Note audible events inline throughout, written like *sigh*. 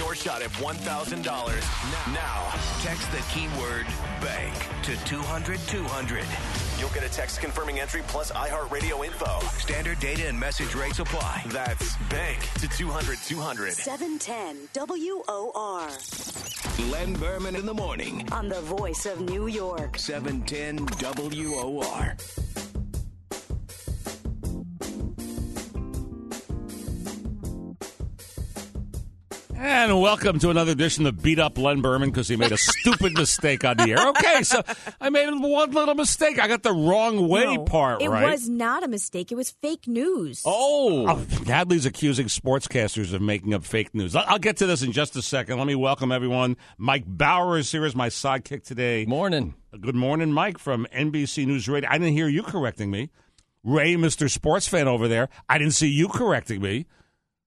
Your shot at $1,000. Now, text the keyword bank to 200 200. You'll get a text confirming entry plus iHeartRadio info. Standard data and message rates apply. That's bank to 200 200. 710 WOR. Len Berman in the morning. On the voice of New York. 710 WOR. And welcome to another edition of Beat Up Len Berman because he made a *laughs* stupid mistake on the air. Okay, so I made one little mistake. I got the wrong way No, part It right. It was not a mistake. It was fake news. Oh, Hadley's accusing sportscasters of making up fake news. I'll I'll get to this in just a second. Let me welcome everyone. Mike Bauer is here as my sidekick today. Morning. Good morning, Mike from NBC News Radio. I didn't hear you correcting me. Ray, Mr. Sports Fan over there, I didn't see you correcting me.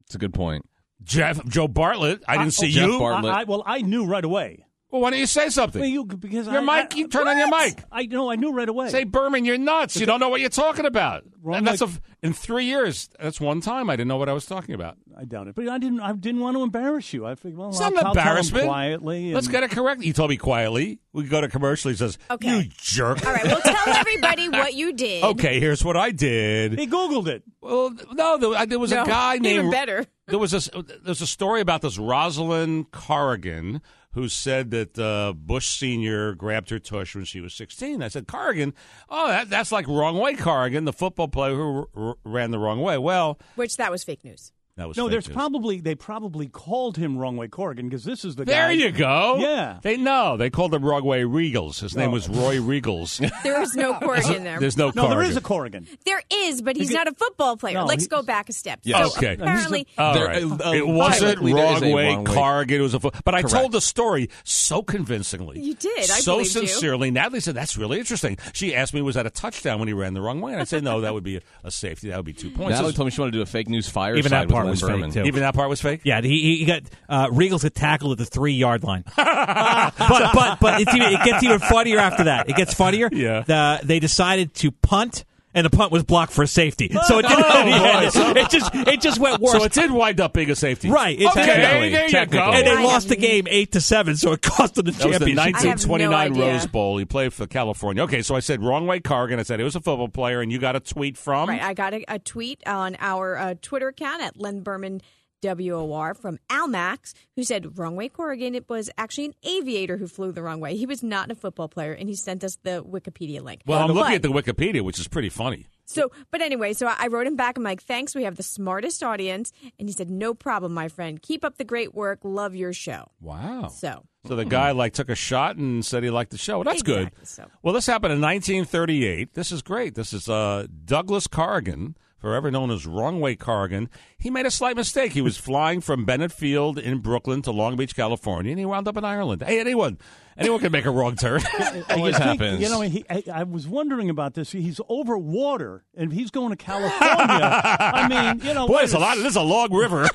It's a good point. Jeff, Joe Bartlett, I didn't oh, see Jeff you. Bartlett. I, I, well, I knew right away. Well, why don't you say something? Well, you, because Your I, mic, I, you turn on your mic. I know. I knew right away. Say, Berman, you're nuts. You don't know what you're talking about. Wrong and that's mic. a, in three years. That's one time I didn't know what I was talking about. I doubt it, but I didn't. I didn't want to embarrass you. I figured, well, It's I'll, not an I'll tell him embarrassment. quietly. Let's get it correct. You told me quietly. We go to commercial. He says, Okay. "You jerk." All right, well, tell *laughs* everybody what you did. Okay, here's what I did. He googled it. Well, no, there, uh, there was No, a guy named even better. There was a uh, there's a story about this Roslyn Corrigan who said that uh, Bush Senior grabbed her tush when she was 16. I said, Corrigan, oh, that, that's like wrong way Corrigan, the football player who r- r- ran the wrong way. Well, Which that was fake news. That was No, there's news. probably they probably called him wrong way Corrigan because this is the There guy. you go. Yeah. They know. They called him wrong way Riegels. His name was Roy Riegels. *laughs* There is no Corrigan there. There's no No, there Corrigan. is a Corrigan. There is, but he's He- not a football player. No, Let's go back a step. Yes. So Okay. apparently, All There- uh, it wasn't technically there is wrong way wrong way. Corrigan. It was a fo- but I told the story so convincingly. You did. I so believed you. sincerely. Natalie said that's really interesting. She asked me, "Was that a touchdown when he ran the wrong way?" And I said, "No, that would be a, a safety. That would be two points." Natalie told me she wanted to do a fake news fire. Even that part was fake, too. even that part was fake. Yeah, he, he got uh, Riegels got tackled at the three yard line. *laughs* but but but it's even, it gets even funnier after that. It gets funnier. Yeah. The, they decided to punt, and the punt was blocked for a safety. So it didn't. Oh, yeah, boy. it just it just went worse. So it did wind up being a safety. Right, it's Okay, technically- there you technically. go. and they I lost the game eight to seven, so it cost them the That was the championship. I have no 1929. Rose Bowl. He played for California. Okay, so I said wrong way Corrigan. I said he was a football player, and you got a tweet from. right, I got a, a tweet on our uh, Twitter account at Len Berman WOR from Almax, who said wrong way Corrigan. It was actually an aviator who flew the wrong way. He was not a football player, and he sent us the Wikipedia link. well, I'm But- looking at the Wikipedia, which is pretty funny. So, but anyway, so I wrote him back. I'm like, thanks. We have the smartest audience. And he said, no problem, my friend. Keep up the great work. Love your show. Wow. So, So the guy like took a shot and said he liked the show. Well, that's good. So. Well, this happened in 1938. This is great. This is uh, Douglas Corrigan, forever known as Wrong Way Corrigan. He made a slight mistake. He was *laughs* flying from Bennett Field in Brooklyn to Long Beach, California, and he wound up in Ireland. Hey, anyone, anyone can make a wrong turn. *laughs* Always *laughs* think, happens. You know, he, I, I was wondering about this. He's over water, and he's going to California. I mean, you know, Boy, it's a lot. This is a long river.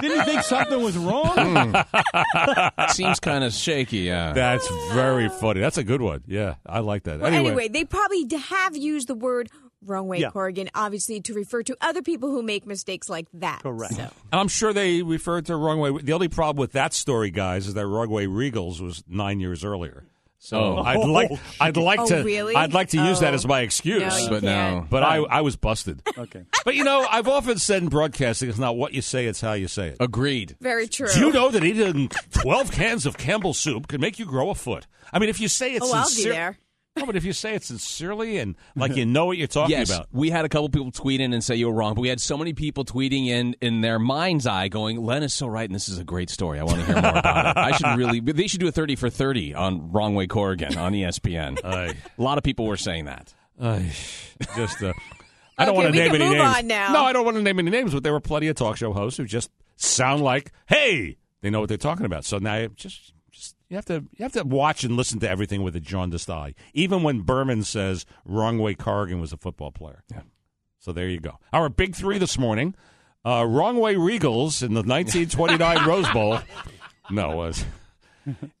Didn't he think something was wrong? Hmm. Seems kind of shaky. Yeah. That's very ah. funny. That's a good one. Yeah, I like that. well, anyway. they probably have used the word wrong way Yeah. Corrigan, obviously, to refer to other people who make mistakes like that. Correct. So, And I'm sure they referred to wrong way. The only problem with that story, guys, is that wrong way Riegels was nine years earlier. So Oh. I'd like, *laughs* I'd like Oh, to, really? I'd like to use that Oh. as my excuse. No, but no. but I, I was busted. okay. But you know, I've often said in broadcasting, it's not what you say, it's how you say it. Agreed. very true. Do you know that eating 12 cans of Campbell's soup can make you grow a foot? I mean, if you say it's Oh, I'll be sincere- there. No, but if you say it sincerely and like *laughs* you know what you're talking yes, about. we had a couple people tweet in and say you were wrong, but we had so many people tweeting in in their mind's eye going, "Len is so right, and this is a great story. I want to hear more about it. I should really. They should do a thirty for thirty on Wrong Way Corrigan on ESPN. Aye. a lot of people were saying that. Ay, just uh, I don't Okay, want to name can any move names. on now. No, I don't want to name any names, but there were plenty of talk show hosts who just sound like, "Hey, they know what they're talking about." So now you just, just you have to you have to watch and listen to everything with a jaundiced eye, even when Berman says wrong way Corrigan was a football player. Yeah. So there you go. Our big three this morning: uh, wrong way Riegels in the 1929 *laughs* Rose Bowl. No, it was.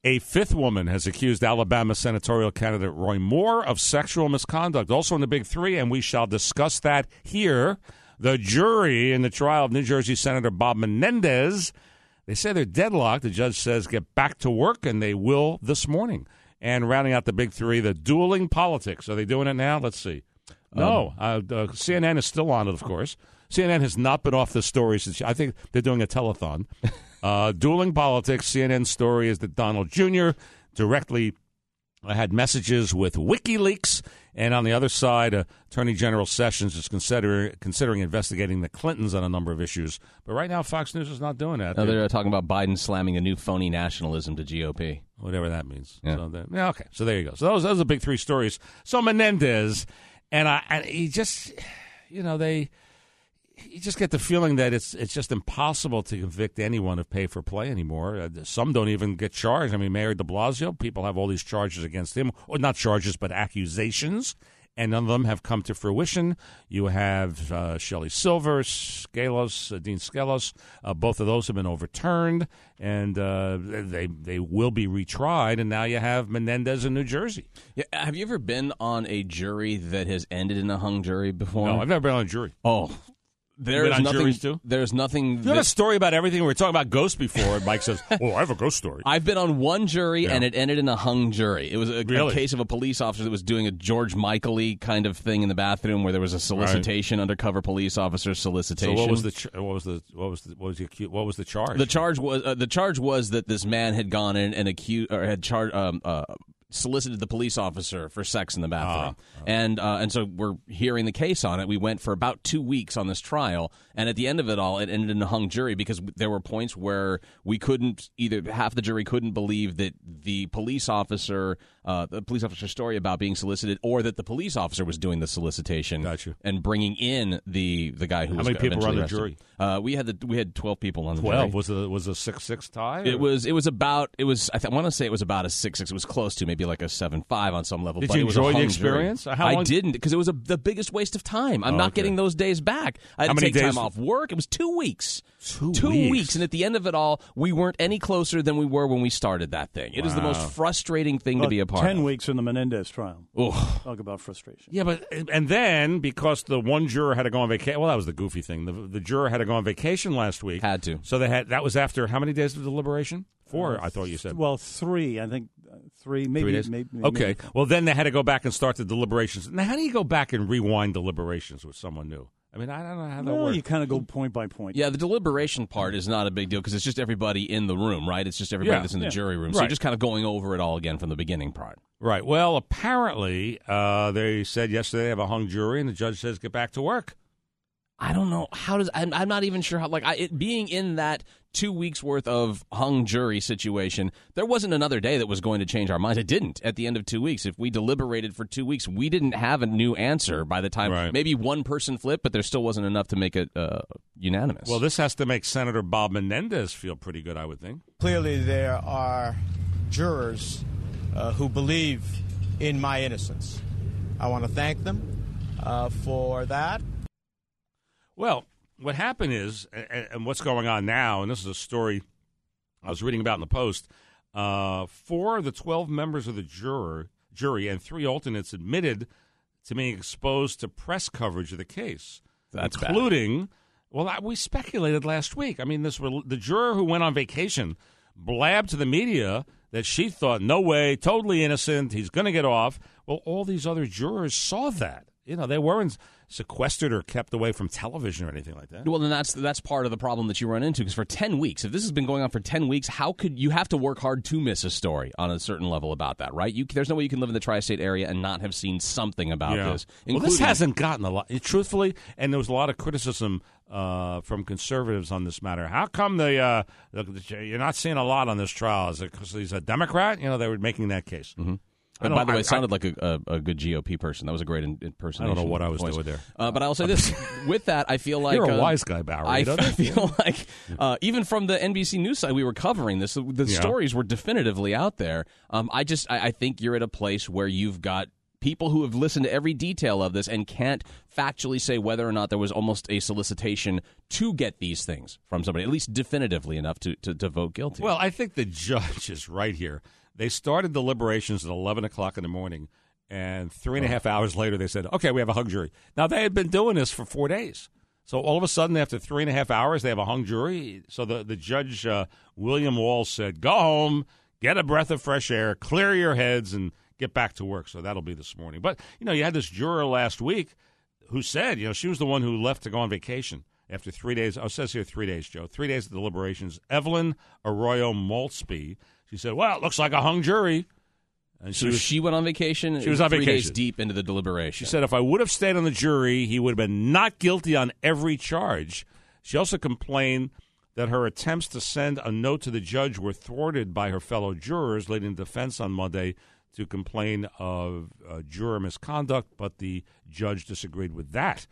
A fifth woman has accused Alabama senatorial candidate Roy Moore of sexual misconduct, also in the Big Three, and we shall discuss that here. The jury in the trial of New Jersey Senator Bob Menendez, they say they're deadlocked. The judge says get back to work, and they will this morning. And rounding out the Big Three, the dueling politics. Are they doing it now? Let's see. No, uh, uh, CNN is still on it, of course. CNN has not been off the story since I think they're doing a telethon. *laughs* Uh, dueling politics. CNN story is that Donald Jr. directly had messages with WikiLeaks, and on the other side, uh, Attorney General Sessions is consider, considering investigating the Clintons on a number of issues. But right now, Fox News is not doing that. No, they're uh, talking about Biden slamming a new phony nationalism to GOP. whatever that means. Yeah. So yeah, okay. So there you go. So those those are the big three stories. So Menendez, and I, and he just, you know, they, you just get the feeling that it's it's just impossible to convict anyone of pay for play anymore. Uh, some don't even get charged. I mean, Mayor De Blasio, people have all these charges against him, or not charges, but accusations. And none of them have come to fruition. You have uh, Shelley Silver, Skelos, uh, Dean Skelos. Uh, both of those have been overturned, and uh, they they will be retried. And now you have Menendez in New Jersey. Yeah, have you ever been on a jury that has ended in a hung jury before? No, I've never been on a jury. Oh, there's nothing. too? There's nothing. You have a story about everything. We were talking about ghosts before, and Mike says, *laughs* "Oh, I have a ghost story." I've been on one jury Yeah. and it ended in a hung jury. It was a, a case of a police officer that was doing a George Michael kind of thing in the bathroom where there was a solicitation, undercover police officer So solicitation. what was the ch- what was the what was the what was the what was the charge? The charge was uh, the charge was that this man had gone in and accused or had charged um, uh, solicited the police officer for sex in the bathroom, and uh, and so we're hearing the case on it. We went for about two weeks on this trial, and at the end of it all, it ended in a hung jury because there were points where we couldn't either half the jury couldn't believe that the police officer, uh, the police officer's story about being solicited, or that the police officer was doing the solicitation Gotcha. and bringing in the the guy who How was many people were on the arrested. Uh, we had the we had twelve people on the jury. Twelve was a was a six six tie. It or- was it was about it was I, th- I want to say it was about a six six. It was close to maybe like a seven five on some level. Did but you it was a enjoy the experience? jury. How I didn't because it was a, the biggest waste of time. I'm Oh, not okay. getting those days back. I had How to many take days- time off work. It was two weeks. Two weeks. weeks. and at the end of it all, we weren't any closer than we were when we started that thing. It is the most frustrating thing to be a part Ten of. weeks in the Menendez trial. Ooh. Talk about frustration. Yeah, but and then because the one juror had to go on vacation. Well, that was the goofy thing. The, the juror had to go on vacation last week. Had to. So they had that was after how many days of deliberation? Four, I thought you said. Well, three. I think uh, three. Maybe. Three days. Maybe, okay. maybe- Well, then they had to go back and start the deliberations. Now, how do you go back and rewind deliberations with someone new? I mean, I don't know how that Well, works. you kind of go point by point. Yeah, the deliberation part is not a big deal because it's just everybody in the room, right? It's just everybody Yeah, that's in the yeah. jury room. So Right. you're just kind of going over it all again from the beginning part. Right. Well, apparently, uh, they said yesterday they have a hung jury, and the judge says get back to work. I don't know how does I'm, I'm not even sure how like I, it being in that two weeks worth of hung jury situation. There wasn't another day that was going to change our minds. It didn't at the end of two weeks. If we deliberated for two weeks, we didn't have a new answer by the time. Right. Maybe one person flipped, but there still wasn't enough to make it uh, unanimous. Well, this has to make Senator Bob Menendez feel pretty good, I would think. Clearly, there are jurors uh, who believe in my innocence. I want to thank them uh, for that. Well, what happened is, and, and what's going on now, and this is a story I was reading about in the Post. Uh, four of the twelve members of the juror jury and three alternates admitted to being exposed to press coverage of the case, That's bad. including. Well, I, we speculated last week. I mean, this the juror who went on vacation blabbed to the media that she thought, no way, totally innocent. He's going to get off. Well, all these other jurors saw that. You know, they weren't sequestered or kept away from television or anything like that. Well, then that's that's part of the problem that you run into because for ten weeks, if this has been going on for ten weeks, how could you have to work hard to miss a story on a certain level about that, right? You, there's no way you can live in the tri-state area and not have seen something about Yeah. this. Well, this hasn't gotten a lot, truthfully, and there was a lot of criticism uh, from conservatives on this matter. How come the, uh, the you're not seeing a lot on this trial? Is it because he's a Democrat? You know, they were making that case. Mm-hmm. I by the way, I- it sounded like a, a, a good GOP person. That was a great in, impersonation. I don't know what I was voice. doing there. Uh, but I'll say this: *laughs* with that, I feel like You're a uh, wise guy, Barry. I don't feel *laughs* like uh, even from the NBC News side, we were covering this. The Yeah. stories were definitively out there. Um, I just I, I think you're at a place where you've got people who have listened to every detail of this and can't factually say whether or not there was almost a solicitation to get these things from somebody, at least definitively enough to, to, to vote guilty. Well, I think the judge is right here. They started deliberations at 11 o'clock in the morning, and three and a half hours later, they said, okay, we have a hung jury. Now, they had been doing this for four days. So all of a sudden, after three and a half hours, they have a hung jury. So the, the judge, uh, William Wall, said, go home, get a breath of fresh air, clear your heads, and get back to work. So that'll be this morning. But, you know, you had this juror last week who said, you know, she was the one who left to go on vacation after three days. Oh, it says here three days, Joe. Three days of deliberations. Evelyn Arroyo Maultsby. She said, well, it looks like a hung jury. And so she went on vacation. She was on three days deep into the deliberation. She said, if I would have stayed on the jury, he would have been not guilty on every charge. She also complained that her attempts to send a note to the judge were thwarted by her fellow jurors, leading the defense on Monday to complain of uh, juror misconduct, but the judge disagreed with that.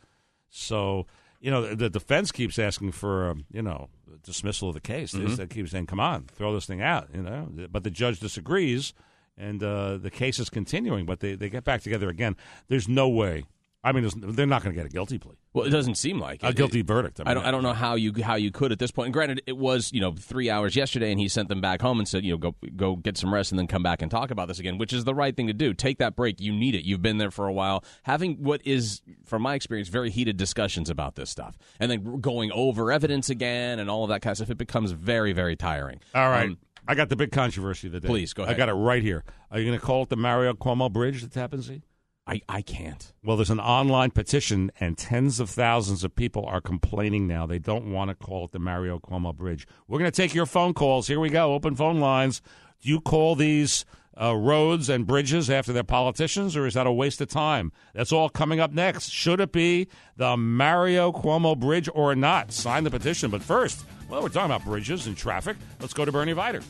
So, you know, the, defense keeps asking for, um, you know, dismissal of the case. They Mhm. They keep saying, come on, throw this thing out, you know. But the judge disagrees, and uh, the case is continuing, but they, they get back together again. There's no way. I mean, they're not going to get a guilty plea. Well, it doesn't seem like A it. guilty verdict. I I, don't. I don't know how you how you could at this point. And granted, it was you know three hours yesterday, and he sent them back home and said you know go go get some rest and then come back and talk about this again, which is the right thing to do. Take that break. You need it. You've been there for a while. Having what is, from my experience, very heated discussions about this stuff, and then going over evidence again and all of that kind of stuff, it becomes very very tiring. All right. Um, I got the big controversy of the day. Please, go ahead. I got it right here. Are you going to call it the Mario Cuomo Bridge at Tappan Zee? I, I can't. Well, there's an online petition, and tens of thousands of people are complaining now. They don't want to call it the Mario Cuomo Bridge. We're going to take your phone calls. Here we go. Open phone lines. Do you call these uh, roads and bridges after their politicians, or is that a waste of time? That's all coming up next. Should it be the Mario Cuomo Bridge or not? Sign the petition. But first, well, we're talking about bridges and traffic. Let's go to Bernie Vider.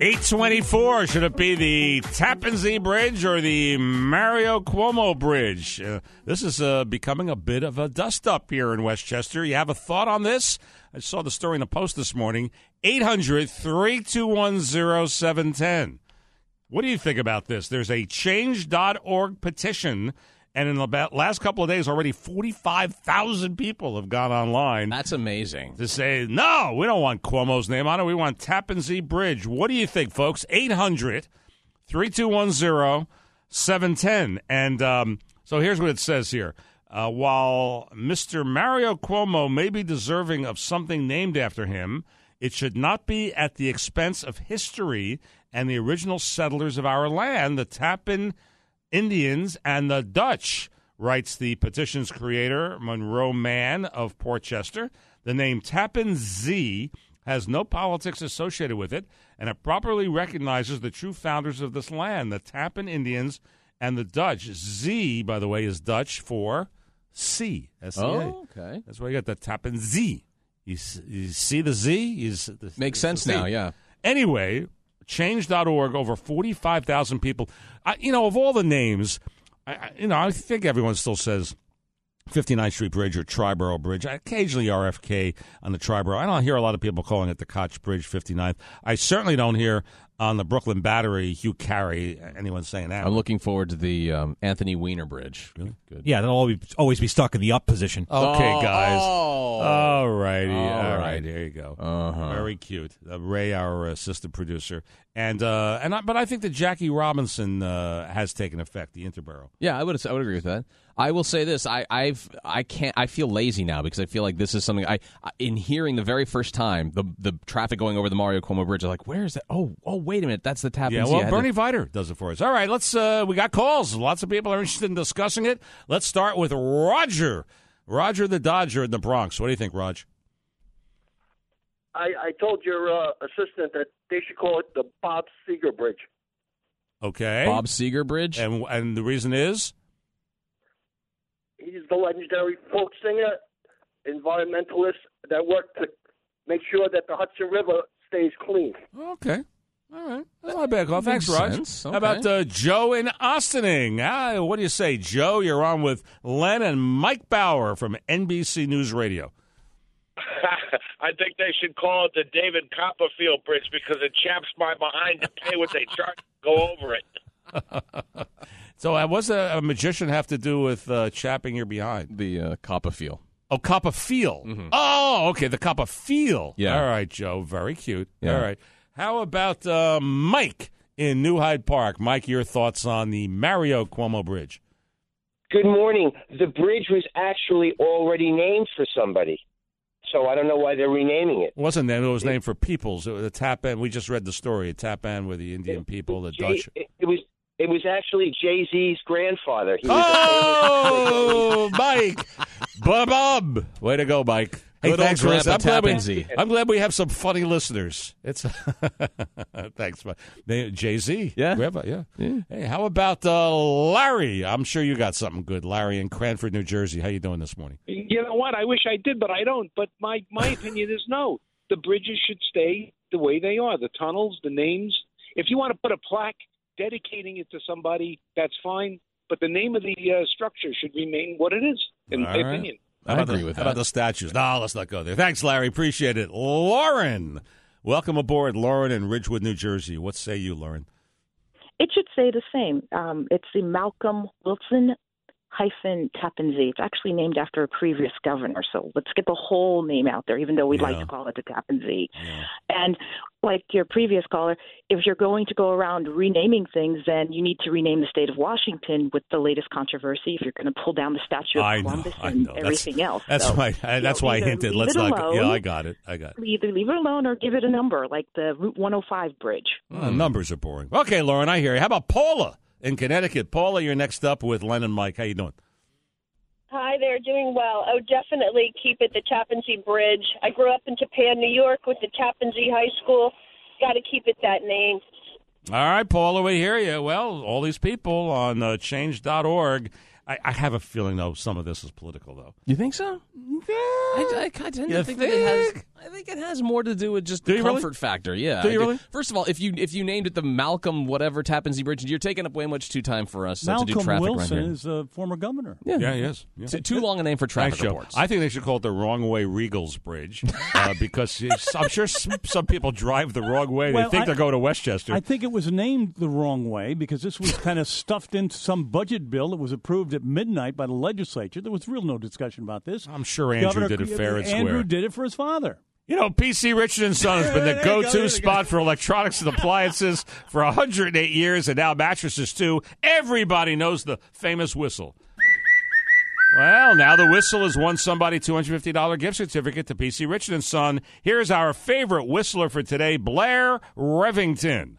824. Should it be the Tappan Zee Bridge or the Mario Cuomo Bridge? Uh, this is uh, becoming a bit of a dust up here in Westchester. You have a thought on this? I saw the story in the Post this morning. 800 321 0710. What do you think about this? There's a change.org petition, and in the last couple of days, already 45,000 people have gone online. That's amazing. To say, no, we don't want Cuomo's name on it. We want Tappan Zee Bridge. What do you think, folks? 800 3210 710. And um, so here's what it says here. Uh, while Mr. Mario Cuomo may be deserving of something named after him, it should not be at the expense of history and the original settlers of our land, the Tappan Indians and the Dutch, writes the petition's creator, Monroe Mann of Portchester. The name Tappan Zee has no politics associated with it, and it properly recognizes the true founders of this land, the Tappan Indians and the Dutch. Z, by the way, is Dutch for sea. S-E-A. Oh, okay. That's why you got the Tappan Z. You, you see the Z? Is the, Makes sense now, yeah. Anyway, change.org, over 45,000 people. I, you know, of all the names, I, I, you know, I think everyone still says 59th Street Bridge or Triborough Bridge. Occasionally RFK on the Triborough. I don't hear a lot of people calling it the Koch Bridge 59th. I certainly don't hear on the Brooklyn Battery Hugh Carey anyone saying that. I'm looking forward to the um, Anthony Weiner Bridge. Good. Good. Yeah, they'll always, always be stuck in the up position. Okay, Oh, guys. oh. All righty. All All right. right. There you go. Uh-huh. Very cute. Uh, Ray, our assistant producer, and uh, and I, but I think that Jackie Robinson uh, has taken effect. The Interborough. Yeah, I would I would agree with that. I will say this: I I've I can't I feel lazy now because I feel like this is something I I- in hearing the very first time the the traffic going over the Mario Cuomo Bridge. I'm like, where is that? Oh oh wait a minute, that's the tap. Yeah, well, Bernie Vider does it for us. All right, let's. Uh, we got calls. Lots of people are interested in discussing it. Let's start with Roger. Roger the Dodger in the Bronx. What do you think, Raj? I, I told your uh, assistant that they should call it the Bob Seger Bridge. Okay, Bob Seger Bridge, and and the reason is He's the legendary folk singer, environmentalist that worked to make sure that the Hudson River stays clean. okay. All right. That's not a bad call. Thanks, Makes Raj. sense. How about uh, Joe in Ossining? Ah, what do you say, Joe? You're on with Len and Mike Bauer from NBC News Radio. *laughs* I think they should call it the David Copperfield Bridge because it chaps my behind to pay what they charge to go over it. *laughs* So, uh, what's a, a magician have to do with uh, chapping your behind? The uh, Copperfield. Oh, Copperfield. Oh, okay, the Copperfield. Yeah. All right, Joe. Very cute. Yeah. All right. How about uh, Mike in New Hyde Park? Mike, your thoughts on the Mario Cuomo Bridge? Good morning. The bridge was actually already named for somebody. So I don't know why they're renaming it. It wasn't named. It was named for peoples. It was a tap in. We just read the story. A tap in with the Indian people, the Jay- Dutch. it, it was it was actually Jay Z's grandfather. He Oh, *laughs* Mike, Bob, way to go, Mike. Hey, Good old thanks for I'm glad, we, Tappan Zee. I'm glad we have some funny listeners. It's *laughs* thanks, Jay Z. Yeah. Grandpa, yeah. Hey, how about uh, Larry? I'm sure you got something good, Larry in Cranford, New Jersey. How you doing this morning? You know what? I wish I did, but I don't. But my my *laughs* opinion is no. The bridges should stay the way they are. The tunnels, the names. If you want to put a plaque dedicating it to somebody, that's fine. But the name of the uh, structure should remain what it is, in my All right. opinion. How about, the, how about the statues? No, let's not go there. Thanks, Larry. Appreciate it. Lauren, welcome aboard, Lauren in Ridgewood, New Jersey. What say you, Lauren? It should say the same. Um, it's the Malcolm Wilson hyphen Tappan Zee. It's actually named after a previous governor. So let's get the whole name out there, even though we'd like to call it the Tappan Zee. And like your previous caller, if you're going to go around renaming things, then you need to rename the state of Washington with the latest controversy. If you're going to pull down the Statue of I know, Columbus I and know. That's- everything else, That's So, why. I, that's know, why I hinted. Let's not. go- Yeah, I got it. I got it. Either leave it alone or give it a number, like the Route 105 bridge. Uh, numbers are boring. Okay, Lauren, I hear you. How about Paula in Connecticut? Paula, you're next up with Len and Mike. How you doing? Hi there, doing well. Oh, definitely keep it the Tappan Zee Bridge. I grew up in Tappan, New York, with the Tappan Zee High School. Got to keep it that name. All right, Paula, we hear you. Well, all these people on uh, change.org. I, I have a feeling, though, some of this is political, though. You think so? I, I, I tend You to think, that it has. I think it has more to do with just Do the you really? comfort factor. Yeah. Do I you really? First of all, if you if you named it the Malcolm whatever Tappan Zee Bridge, you're taking up way much too time for us uh, to do Malcolm traffic Wilson right here. is a former governor. Yeah. Yeah, he is. Yeah. Too- too long a name for traffic Thanks, Joe. reports. I think they should call it the Wrong Way Riegels Bridge *laughs* uh, because I'm sure some, some people drive the wrong way. Well, they think I- they're going to Westchester. I think it was named the wrong way because this was kind of stuffed into some budget bill that was approved at midnight by the legislature. There was real no discussion about this. I'm sure Andrew did it fair and Andrew did it for his father. You know, PC Richard and Son has been the *laughs* go, go-to spot for electronics and appliances for 108 years, and now mattresses too. Everybody knows the famous whistle. Well, now the whistle has won somebody $250 gift certificate to PC Richard and Son. Here's our favorite whistler for today, Blair Revington.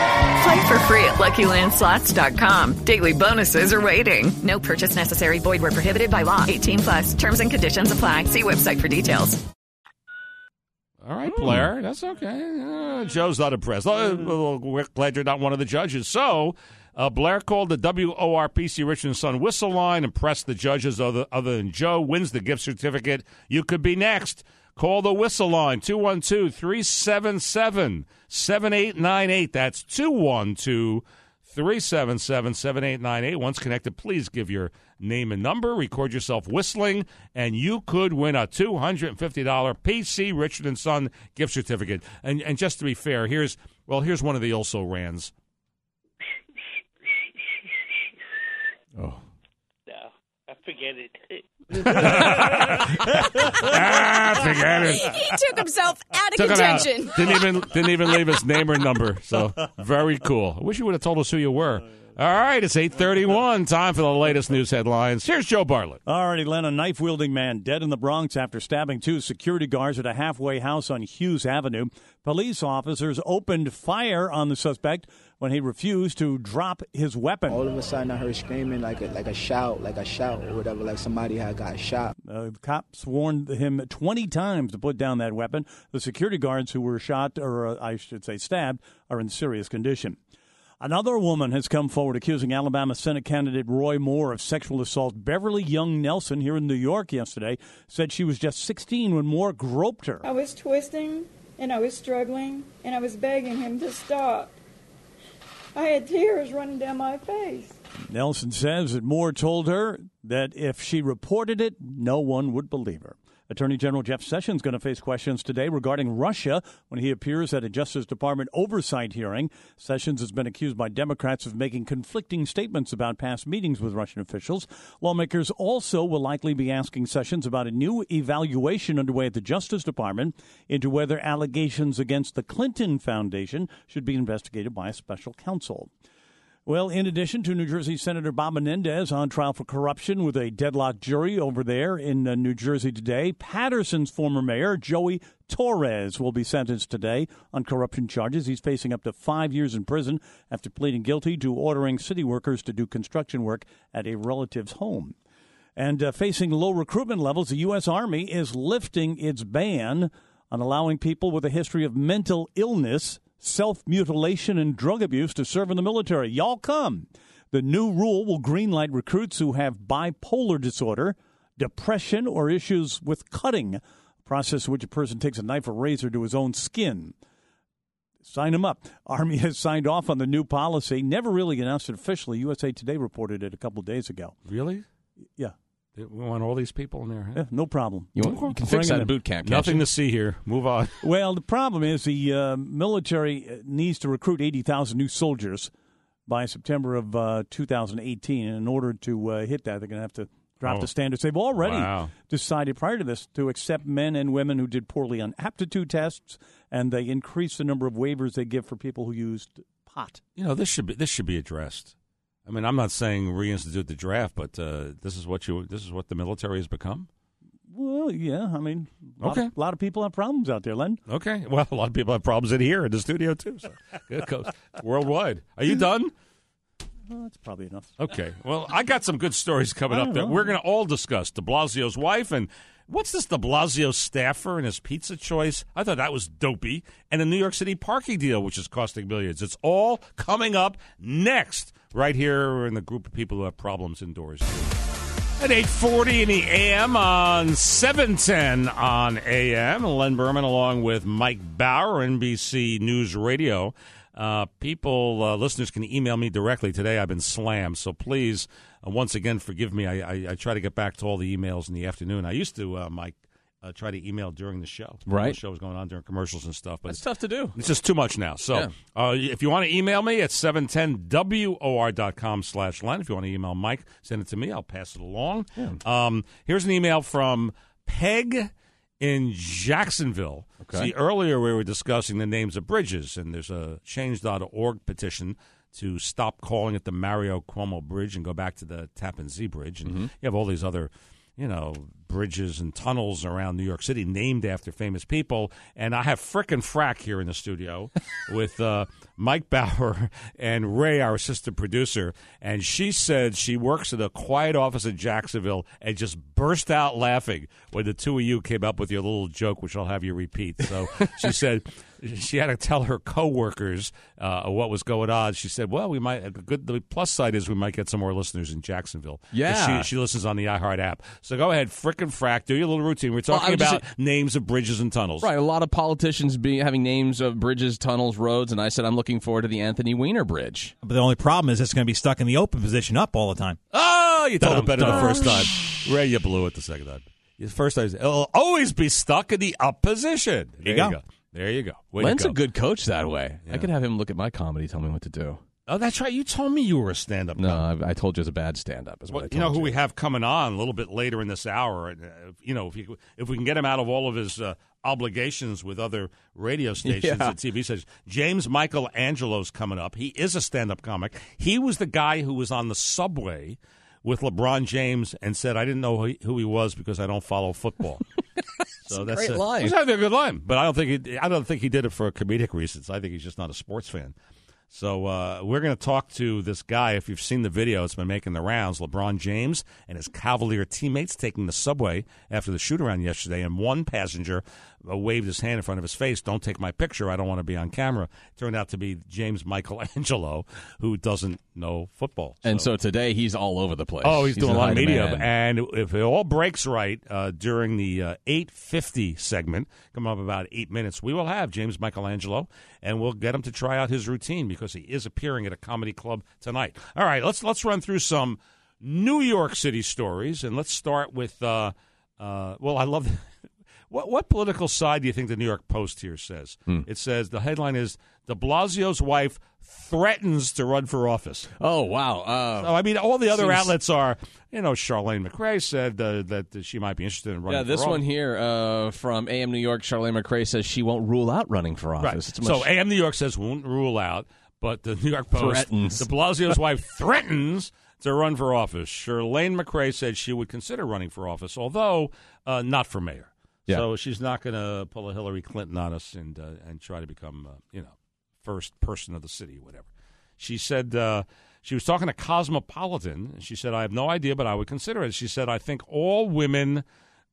Play for free at LuckyLandSlots.com. Daily bonuses are waiting. No purchase necessary. Void where prohibited by law. 18 plus. Terms and conditions apply. See website for details. All right, Blair, that's okay. Uh, Joe's not impressed. Uh, well, we're glad you're not one of the judges. So, uh, Blair called the WORPC Richard and Son whistle line, and pressed the judges other, other than Joe, wins the gift certificate. You could be next. Call the whistle line, 212 377 7898. That's 212 377 7898. Once connected, please give your name and number, record yourself whistling, and you could win a $250 PC Richard and Son gift certificate. And and just to be fair, here's well, here's one of the also rans. *laughs* Oh. No, I forget it. Ah, forget it. He took himself out of Took it out. Didn't even didn't even leave his name or number. So very cool. I wish you would have told us who you were. All right, it's 831. Time for the latest news headlines. Here's Joe Bartlett. All righty, Len. A knife wielding man dead in the Bronx after stabbing two security guards at a halfway house on Hughes Avenue. Police officers opened fire on the suspect when he refused to drop his weapon. All of a sudden, I heard screaming like a like a shout, like a shout or whatever, like somebody had got shot. Uh, the cops warned him 20 times to put down that weapon. The security guards who were shot, or uh, I should say stabbed, are in serious condition. Another woman has come forward accusing Alabama Senate candidate Roy Moore of sexual assault. Beverly Young Nelson here in New York yesterday said she was just 16 when Moore groped her. I was twisting and I was struggling and I was begging him to stop. I had tears running down my face. Nelson says that Moore told her that if she reported it, no one would believe her. Attorney General Jeff Sessions is going to face questions today regarding Russia when he appears at a Justice Department oversight hearing. Sessions has been accused by Democrats of making conflicting statements about past meetings with Russian officials. Lawmakers also will likely be asking Sessions about a new evaluation underway at the Justice Department into whether allegations against the Clinton Foundation should be investigated by a special counsel. Well, in addition to New Jersey Senator Bob Menendez on trial for corruption with a deadlocked jury over there in uh, New Jersey today, Paterson's former mayor, Joey Torres, will be sentenced today on corruption charges. He's facing up to five years in prison after pleading guilty to ordering city workers to do construction work at a relative's home. And uh, facing low recruitment levels, the U.S. Army is lifting its ban on allowing people with a history of mental illness self mutilation and drug abuse to serve in the military. Y'all come. The new rule will greenlight recruits who have bipolar disorder, depression, or issues with cutting, a process in which a person takes a knife or razor to his own skin. Sign them up. Army *laughs* has signed off on the new policy. Never really announced it officially. USA Today reported it a couple days ago. Really? Yeah. We want all these people in there. Huh? Yeah, no problem. You, want, you can fix that boot camp. Nothing to see here. Move on. *laughs* Well, the problem is the uh, military needs to recruit 80,000 new soldiers by September of uh, 2018. And in order to uh, hit that, they're going to have to drop Oh. the standards. They've already Wow. decided prior to this to accept men and women who did poorly on aptitude tests, and they increased the number of waivers they give for people who used pot. You know, this should be this should be addressed. I mean, I'm not saying reinstitute the draft, but uh, this is what you this is what the military has become. Well, yeah, I mean, a lot, Okay. a lot of people have problems out there, Len. Okay. Well, a lot of people have problems in here in the studio too. So *laughs* it goes worldwide. Are you done? Well, that's probably enough. Okay. Well, I got some good stories coming up don't that know. we're going to all discuss. De Blasio's wife and what's this De Blasio staffer and his pizza choice? I thought that was dopey. And the New York City parking deal, which is costing millions. It's all coming up next, right here in the group of people who have problems indoors. At 8.40 in the AM on 710 on AM. Len Berman along with Mike Bauer, NBC News Radio. Uh, people, uh, listeners can email me directly today. I've been slammed, so please, uh, once again, forgive me. I, I, I try to get back to all the emails in the afternoon. I used to, uh, Mike, uh, try to email during the show. Right. The show was going on during commercials and stuff. But It's tough to do. it's just too much now. So Yeah. uh, if you want to email me at 710WOR.com slash line. If you want to email Mike, send it to me. I'll pass it along. Um, here's an email from Peg in Jacksonville. Okay. See, earlier we were discussing the names of bridges, and there's a change.org petition to stop calling it the Mario Cuomo Bridge and go back to the Tappan Zee Bridge. And Mm-hmm. you have all these other, you know, bridges and tunnels around New York City named after famous people. And I have frickin' frack here in the studio *laughs* with uh, Mike Bauer and Ray, our assistant producer. And she said she works at a quiet office in Jacksonville and just burst out laughing when the two of you came up with your little joke, which I'll have you repeat. So *laughs* she said she had to tell her coworkers uh, what was going on. She said, "Well, we might. The good. The plus side is we might get some more listeners in Jacksonville. Yeah. she, she listens on the iHeart app. So go ahead, frickin' frack, do your little routine. We're Well, I talking just about names of bridges and tunnels. Right, a lot of politicians be having names of bridges, tunnels, roads, and I said I'm looking forward to the Anthony Weiner Bridge. But the only problem is it's going to be stuck in the open position up all the time. Oh, you told it Dum, better the first time. Ray, you blew it the second time. The first time, it'll always be stuck in the up position. There you go. There you go. Way Len's go. a good coach that way. I could have him look at my comedy, tell me what to do. Oh, that's right. You told me you were a stand-up. No, I, I told you it was a bad stand-up. Is what Well, you know who we have coming on a little bit later in this hour. uh, You know, if you, if we can get him out of all of his uh, obligations with other radio *laughs* stations Yeah. and TV stations. James Michelangelo's coming up. He is a stand-up comic. He was the guy who was on the subway with LeBron James and said, "I didn't know who he, who he was because I don't follow football." *laughs* *laughs* so that's a great line. It's actually a good line, but I don't think he, I don't think he did it for comedic reasons. I think he's just not a sports fan. So uh, we're going to talk to this guy. If you've seen the video, it's been making the rounds. LeBron James and his Cavalier teammates taking the subway after the shoot around yesterday, and one passenger waved his hand in front of his face. Don't take my picture. I don't want to be on camera. Turned out to be James Michelangelo, who doesn't know football. And so today he's all over the place. Oh, he's, doing a lot of media, demand. and if it all breaks right uh, during the uh, eight fifty segment, come up about eight minutes, we will have James Michelangelo, and we'll get him to try out his routine because he is appearing at a comedy club tonight. All right, let's let's run through some New York City stories, and let's start with. Uh, uh, well, I love. What, what political side do you think the New York Post here says? Hmm. It says the headline is De Blasio's wife threatens to run for office. Oh wow! Uh, So, I mean, all the other seems- outlets are, you know, Chirlane McCray said uh, that she might be interested in running. Yeah, this one here uh, from AM New York, Chirlane McCray says she won't rule out running for office. Right. Much- So AM New York says won't rule out, but the New York Post Threatens. De Blasio's wife *laughs* threatens to run for office. Chirlane McCray said she would consider running for office, although uh, not for mayor. Yeah. So she's not going to pull a Hillary Clinton on us and uh, and try to become, uh, you know, first person of the city, whatever. She said uh, she was talking to Cosmopolitan. and She said, "I have no idea, but I would consider it." She said, "I think all women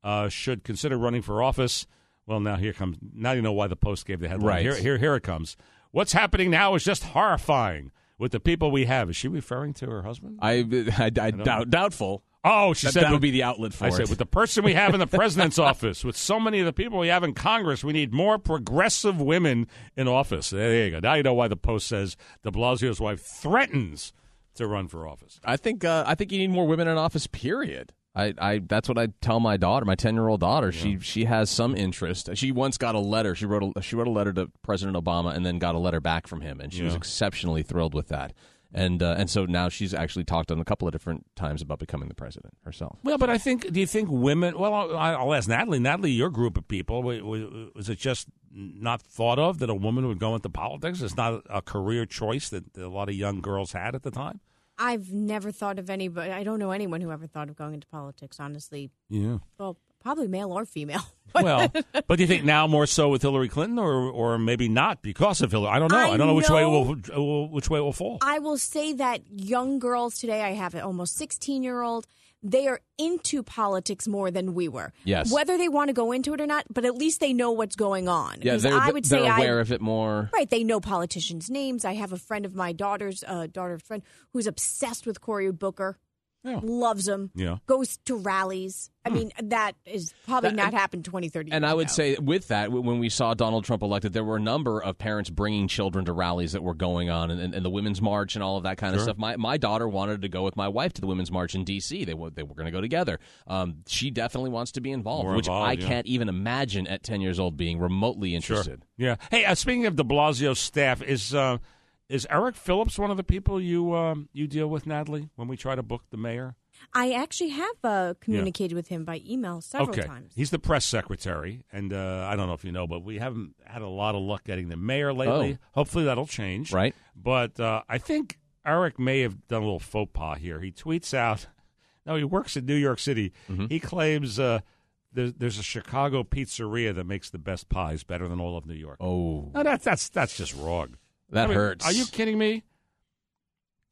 uh, should consider running for office." Well, now here comes. Now you know why the Post gave the headline. Right. Here, here, here it comes. What's happening now is just horrifying with the people we have. Is she referring to her husband? I, *laughs* I, I doubt, doubtful. Oh, she That- said that would be the outlet for I it. said with the person we have in the *laughs* president's office, with so many of the people we have in Congress, we need more progressive women in office. There you go. Now you know why the Post says De Blasio's wife threatens to run for office. I think uh, I think you need more women in office. Period. I, I that's what I tell my daughter, my ten year old daughter. She she has some interest. She once got a letter. She wrote a she wrote a letter to President Obama and then got a letter back from him, and she was exceptionally thrilled with that. And uh, and so now she's actually talked on a couple of different times about becoming the president herself. Well, but I think. Do you think women? Well, I'll, I'll ask Natalie. Natalie, your group of people wa- wa- was it just not thought of that a woman would go into politics? It's not a career choice that a lot of young girls had at the time. I've never thought of anybody. I don't know anyone who ever thought of going into politics. Honestly, Yeah. well, probably male or female. *laughs* well, but do you think now more so with Hillary Clinton, or or maybe not because of Hillary? I don't know. I, I don't know which way it will which way it will fall. I will say that young girls today, I have an almost 16 year old, they are into politics more than we were. Yes. Whether they want to go into it or not, but at least they know what's going on. Yeah, 'Cause they're I would they're say aware I, of it more. Right, they know politicians' names. I have a friend of my daughter's uh, daughter's friend who's obsessed with Cory Booker. Loves him. Yeah. Goes to rallies. I mean, that is probably That- not happened 20, 30 And years I would ago. say with that, w- when we saw Donald Trump elected, there were a number of parents bringing children to rallies that were going on, and, and, and the Women's March and all of that kind of stuff. My my daughter wanted to go with my wife to the Women's March in D.C. They were they were going to go together. Um, she definitely wants to be involved, More which involved, I yeah. can't even imagine at ten years old being remotely interested. Yeah. Hey, uh, speaking of De Blasio's staff, is uh, is Eric Phillips one of the people you um, you deal with, Natalie, when we try to book the mayor? I actually have uh, communicated with him by email several okay. times. He's the press secretary, and uh, I don't know if you know, but we haven't had a lot of luck getting the mayor lately. Oh. Hopefully that'll change. Right. But uh, I think Eric may have done a little faux pas here. He tweets out, *laughs* no, he works in New York City. Mm-hmm. He claims uh, there's, there's a Chicago pizzeria that makes the best pies, better than all of New York. Oh, no, that's that's that's just wrong. That I mean, hurts. Are you kidding me?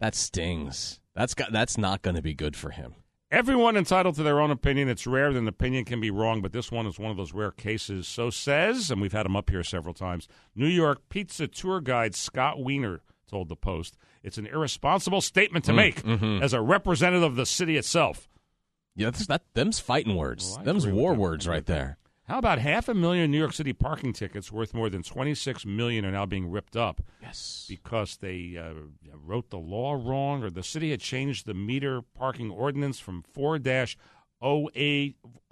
That stings. That's got that's not going to be good for him. Everyone entitled to their own opinion. It's rare that an opinion can be wrong, but this one is one of those rare cases. So says, and we've had him up here several times, New York pizza tour guide Scott Wiener told the Post. It's an irresponsible statement to Mm, make mhm. as a representative of the city itself. Yeah, that's, that them's fighting words. Well, them's war words right there. How about half a million New York City parking tickets worth more than 26 million are now being ripped up? Yes. Because they uh, wrote the law wrong or the city had changed the meter parking ordinance from 4 08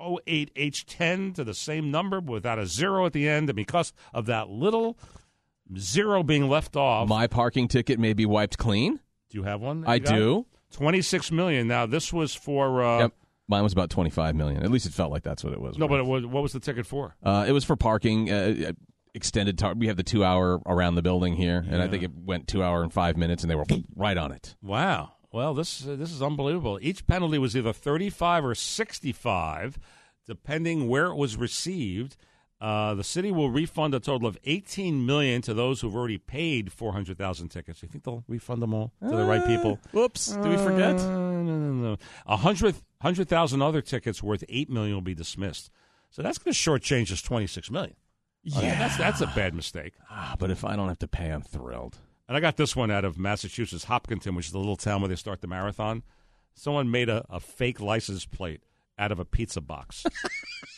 08H10 to the same number without a zero at the end and because of that little zero being left off. My parking ticket may be wiped clean. Do you have one? I you got? do. 26 million. Now this was for uh, Yep. Mine was about twenty five million. At least it felt like that's what it was. No, but it was, what was the ticket for? Uh, it was for parking. Uh, extended. Tar- we have the two hour around the building here, and I think it went two hour and five minutes, and they were *laughs* right on it. Wow. Well, this uh, this is unbelievable. Each penalty was either 35 or 65, depending where it was received. Uh, the city will refund a total of 18 million to those who've already paid 400,000 tickets. You think they'll refund them all to the right people? Whoops! Did we forget? Uh, no, no, no. A hundred hundred thousand other tickets worth eight million will be dismissed. So that's going to shortchange us 26 million. Yeah. that's that's a bad mistake. Ah, but if I don't have to pay, I'm thrilled. And I got this one out of Massachusetts, Hopkinton, which is the little town where they start the marathon. Someone made a, a fake license plate out of a pizza box.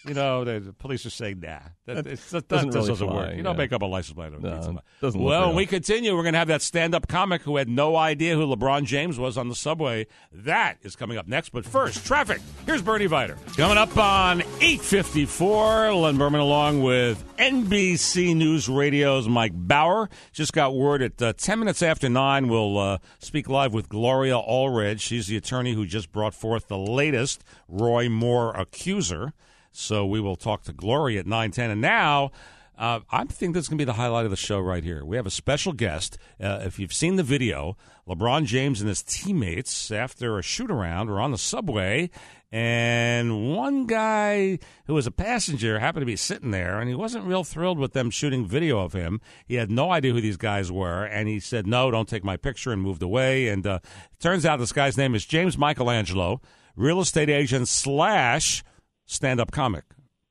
you know, the, the police are saying, nah, that, That it's, that, doesn't really doesn't work. You don't make up a license plate on of a No, pizza box. doesn't well, we continue, we're going to have that stand up comic who had no idea who LeBron James was on the subway. That is coming up next. But first, traffic. Here's Bernie Viter. Coming up on 854, Len Berman along with NBC News Radio's Mike Bauer. Just got word at uh, 10 minutes after 9, we'll uh, speak live with Gloria Allred. She's the attorney who just brought forth the latest Roy Moore accuser. So we will talk to Gloria at 910. And now... Uh, I think this is going to be the highlight of the show right here. We have a special guest. Uh, if you've seen the video, LeBron James and his teammates, after a shoot around, were on the subway, and one guy who was a passenger happened to be sitting there, and he wasn't real thrilled with them shooting video of him. He had no idea who these guys were, and he said, No, don't take my picture, and moved away. And uh, turns out this guy's name is James Michelangelo, real estate agent slash stand up comic.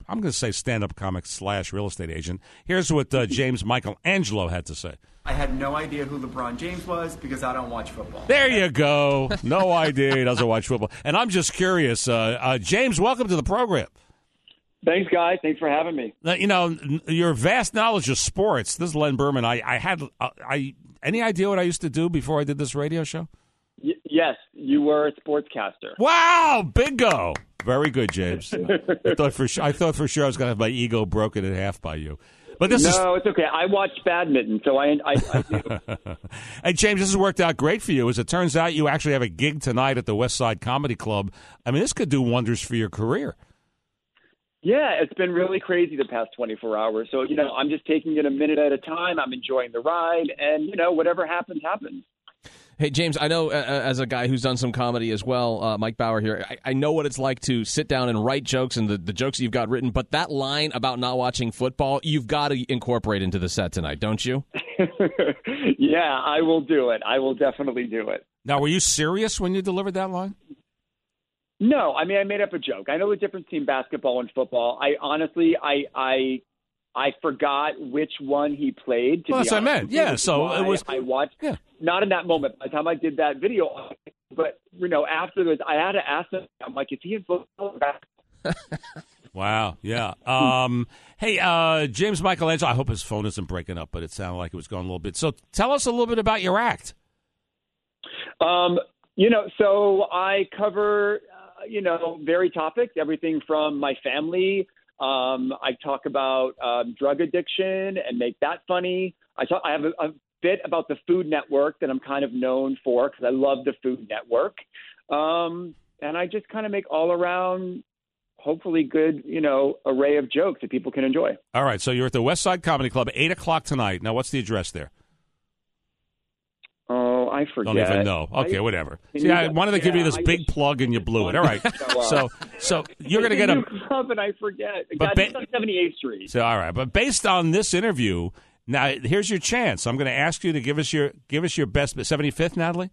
I'm going to say stand up comic slash real estate agent. Here's what uh, James Michelangelo had to say. I had no idea who LeBron James was because I don't watch football. There you go. No idea he doesn't watch football. And I'm just curious. Uh, uh, James, welcome to the program. Thanks, guys. Thanks for having me. You know, your vast knowledge of sports. This is Len Berman. I, I had uh, I any idea what I used to do before I did this radio show? Y- yes, you were a sportscaster. Wow, bingo! Very good, James. *laughs* I thought for sure. I thought for sure I was going to have my ego broken in half by you. But this is no, it's okay. I watch badminton, so I, I, I do. *laughs* hey, James, this has worked out great for you. As it turns out, you actually have a gig tonight at the West Side Comedy Club. I mean, this could do wonders for your career. yeah, it's been really crazy the past 24 hours. So, you know, I'm just taking it a minute at a time. I'm enjoying the ride, and, you know, whatever happens, happens. Hey James, I know uh, as a guy who's done some comedy as well, uh, Mike Bauer here. I, I know what it's like to sit down and write jokes and the, the jokes you've got written. But that line about not watching football, you've got to incorporate into the set tonight, don't you? *laughs* yeah, I will do it. I will definitely do it. Now, were you serious when you delivered that line? No, I mean I made up a joke. I know the difference between basketball and football. I honestly, I, I, I forgot which one he played. To Well, that's what I meant. Yeah, so it was- I watched. Yeah. Not in that moment. By the time I did that video, but you know, afterwards, I had to ask him. I'm like, is he in football? *laughs* Wow. Yeah. Um, hey, uh, James Michelangelo. I hope his phone isn't breaking up, but it sounded like it was going a little bit. So, tell us a little bit about your act. Um, you know, so I cover, uh, you know, very topics, everything from my family. Um, I talk about um, drug addiction and make that funny. I talk. I have a, a bit about the Food Network that I'm kind of known for because I love the Food Network. Um, and I just kind of make all around, hopefully good, you know, array of jokes that people can enjoy. All right. So you're at the West Side Comedy Club, eight o'clock tonight. Now, what's the address there? I forget. Don't even know. Okay, I- whatever. Can See, I wanted to give you this I big plug, and you blew it. All right. So, So, so you're going to get It's a. new club and I forget. But God, ba- it's on 78th Street. So, all right. But based on this interview, now here's your chance. I'm going to ask you to give us your give us your best. Seventy fifth, Natalie.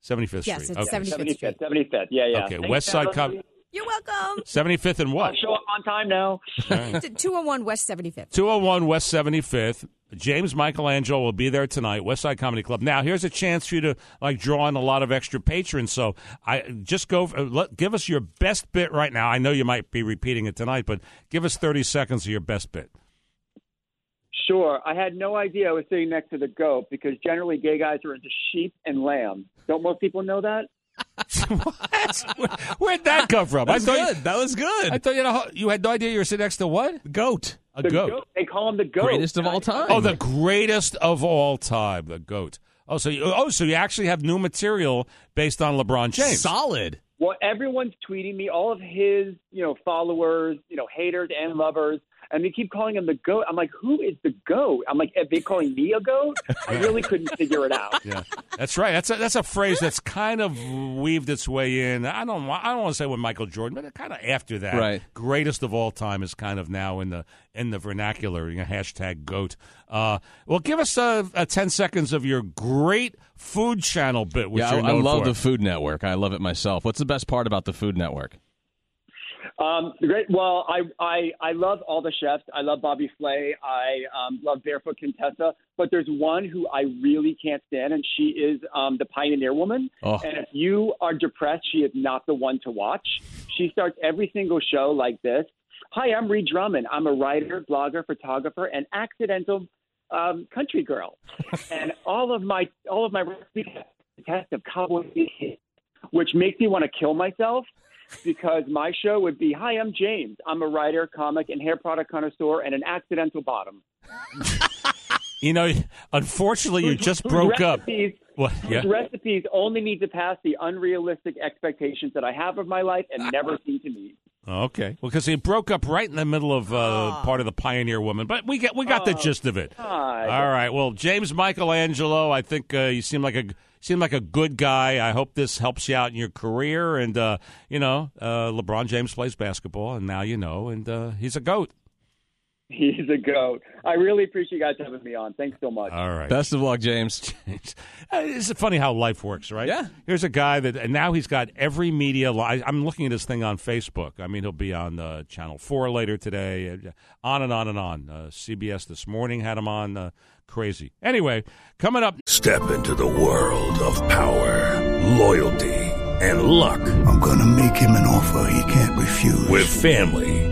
Seventy fifth Yes, Street. it's okay. 75th Street. 75th. Yeah, yeah. Okay, Thanks, West Side Natalie. Com- You're welcome. 75th and what? I'll show up on time now. *laughs* It's 201 West 75th. 201 West 75th. James Michelangelo will be there tonight, West Side Comedy Club. Now, here's a chance for you to like draw in a lot of extra patrons. So, I just go uh, let, give us your best bit right now. I know you might be repeating it tonight, but give us 30 seconds of your best bit. Sure. I had no idea I was sitting next to the goat because generally gay guys are into sheep and lamb. Don't most people know that? *laughs* What where'd that come from? That was I thought good. You, that was good. I thought you, had a- you had no idea you were sitting next to what? Goat. A The goat. They call him the goat. Greatest of all time. Oh, the greatest of all time, the goat. Oh, so you, oh, so you actually have new material based on LeBron James. Solid. Well, everyone's tweeting me, all of his, you know, followers, you know, haters and lovers, and they keep calling him the goat. I'm like, who is the goat? I'm like, are they calling me a goat? I really couldn't figure it out. Yeah, that's right. That's a, that's a phrase that's kind of weaved its way in. I don't I don't want to say with Michael Jordan, but kind of after that, Right. Greatest of all time is kind of now in the in the vernacular. You know, hashtag goat. Uh, well, give us uh, uh, ten seconds of your great Food Channel bit. Which yeah, you're I, I love for. the Food Network. I love it myself. What's the best part about the Food Network? Um, great. Well, I, I I love all the chefs. I love Bobby Flay. I um, love Barefoot Contessa. But there's one who I really can't stand, and she is um, the Pioneer Woman. Oh. And if you are depressed, she is not the one to watch. She starts every single show like this. Hi, I'm Ree Drummond. I'm a writer, blogger, photographer, and accidental um, country girl. *laughs* and all of my all of my recipes test of cowboy which makes me want to kill myself because my show would be Hi, I'm James. I'm a writer, comic, and hair product connoisseur and an accidental bottom. *laughs* You know, unfortunately, you just broke up. recipes, What? whose Yeah. recipes only need to pass the unrealistic expectations that I have of my life and never seem to meet. Okay. Well, because he broke up right in the middle of uh, part of the Pioneer Woman, but we get we got the Oh, gist of it. God. All right. Well, James Michelangelo, I think uh, you seem like a seem like a good guy. I hope this helps you out in your career. And uh, you know, uh, LeBron James plays basketball, and now you know, and uh, he's a goat. He's a goat. I really appreciate you guys having me on. Thanks so much. All right. Best of luck, James. *laughs* It's funny how life works, right? Yeah. Here's a guy that, and now he's got every media. Li- I'm looking at his thing on Facebook. I mean, he'll be on uh, Channel 4 later today, uh, on and on and on. Uh, CBS this morning had him on. Uh, crazy. Anyway, coming up. Step into the world of power, loyalty, and luck. I'm gonna make him an offer he can't refuse. With family,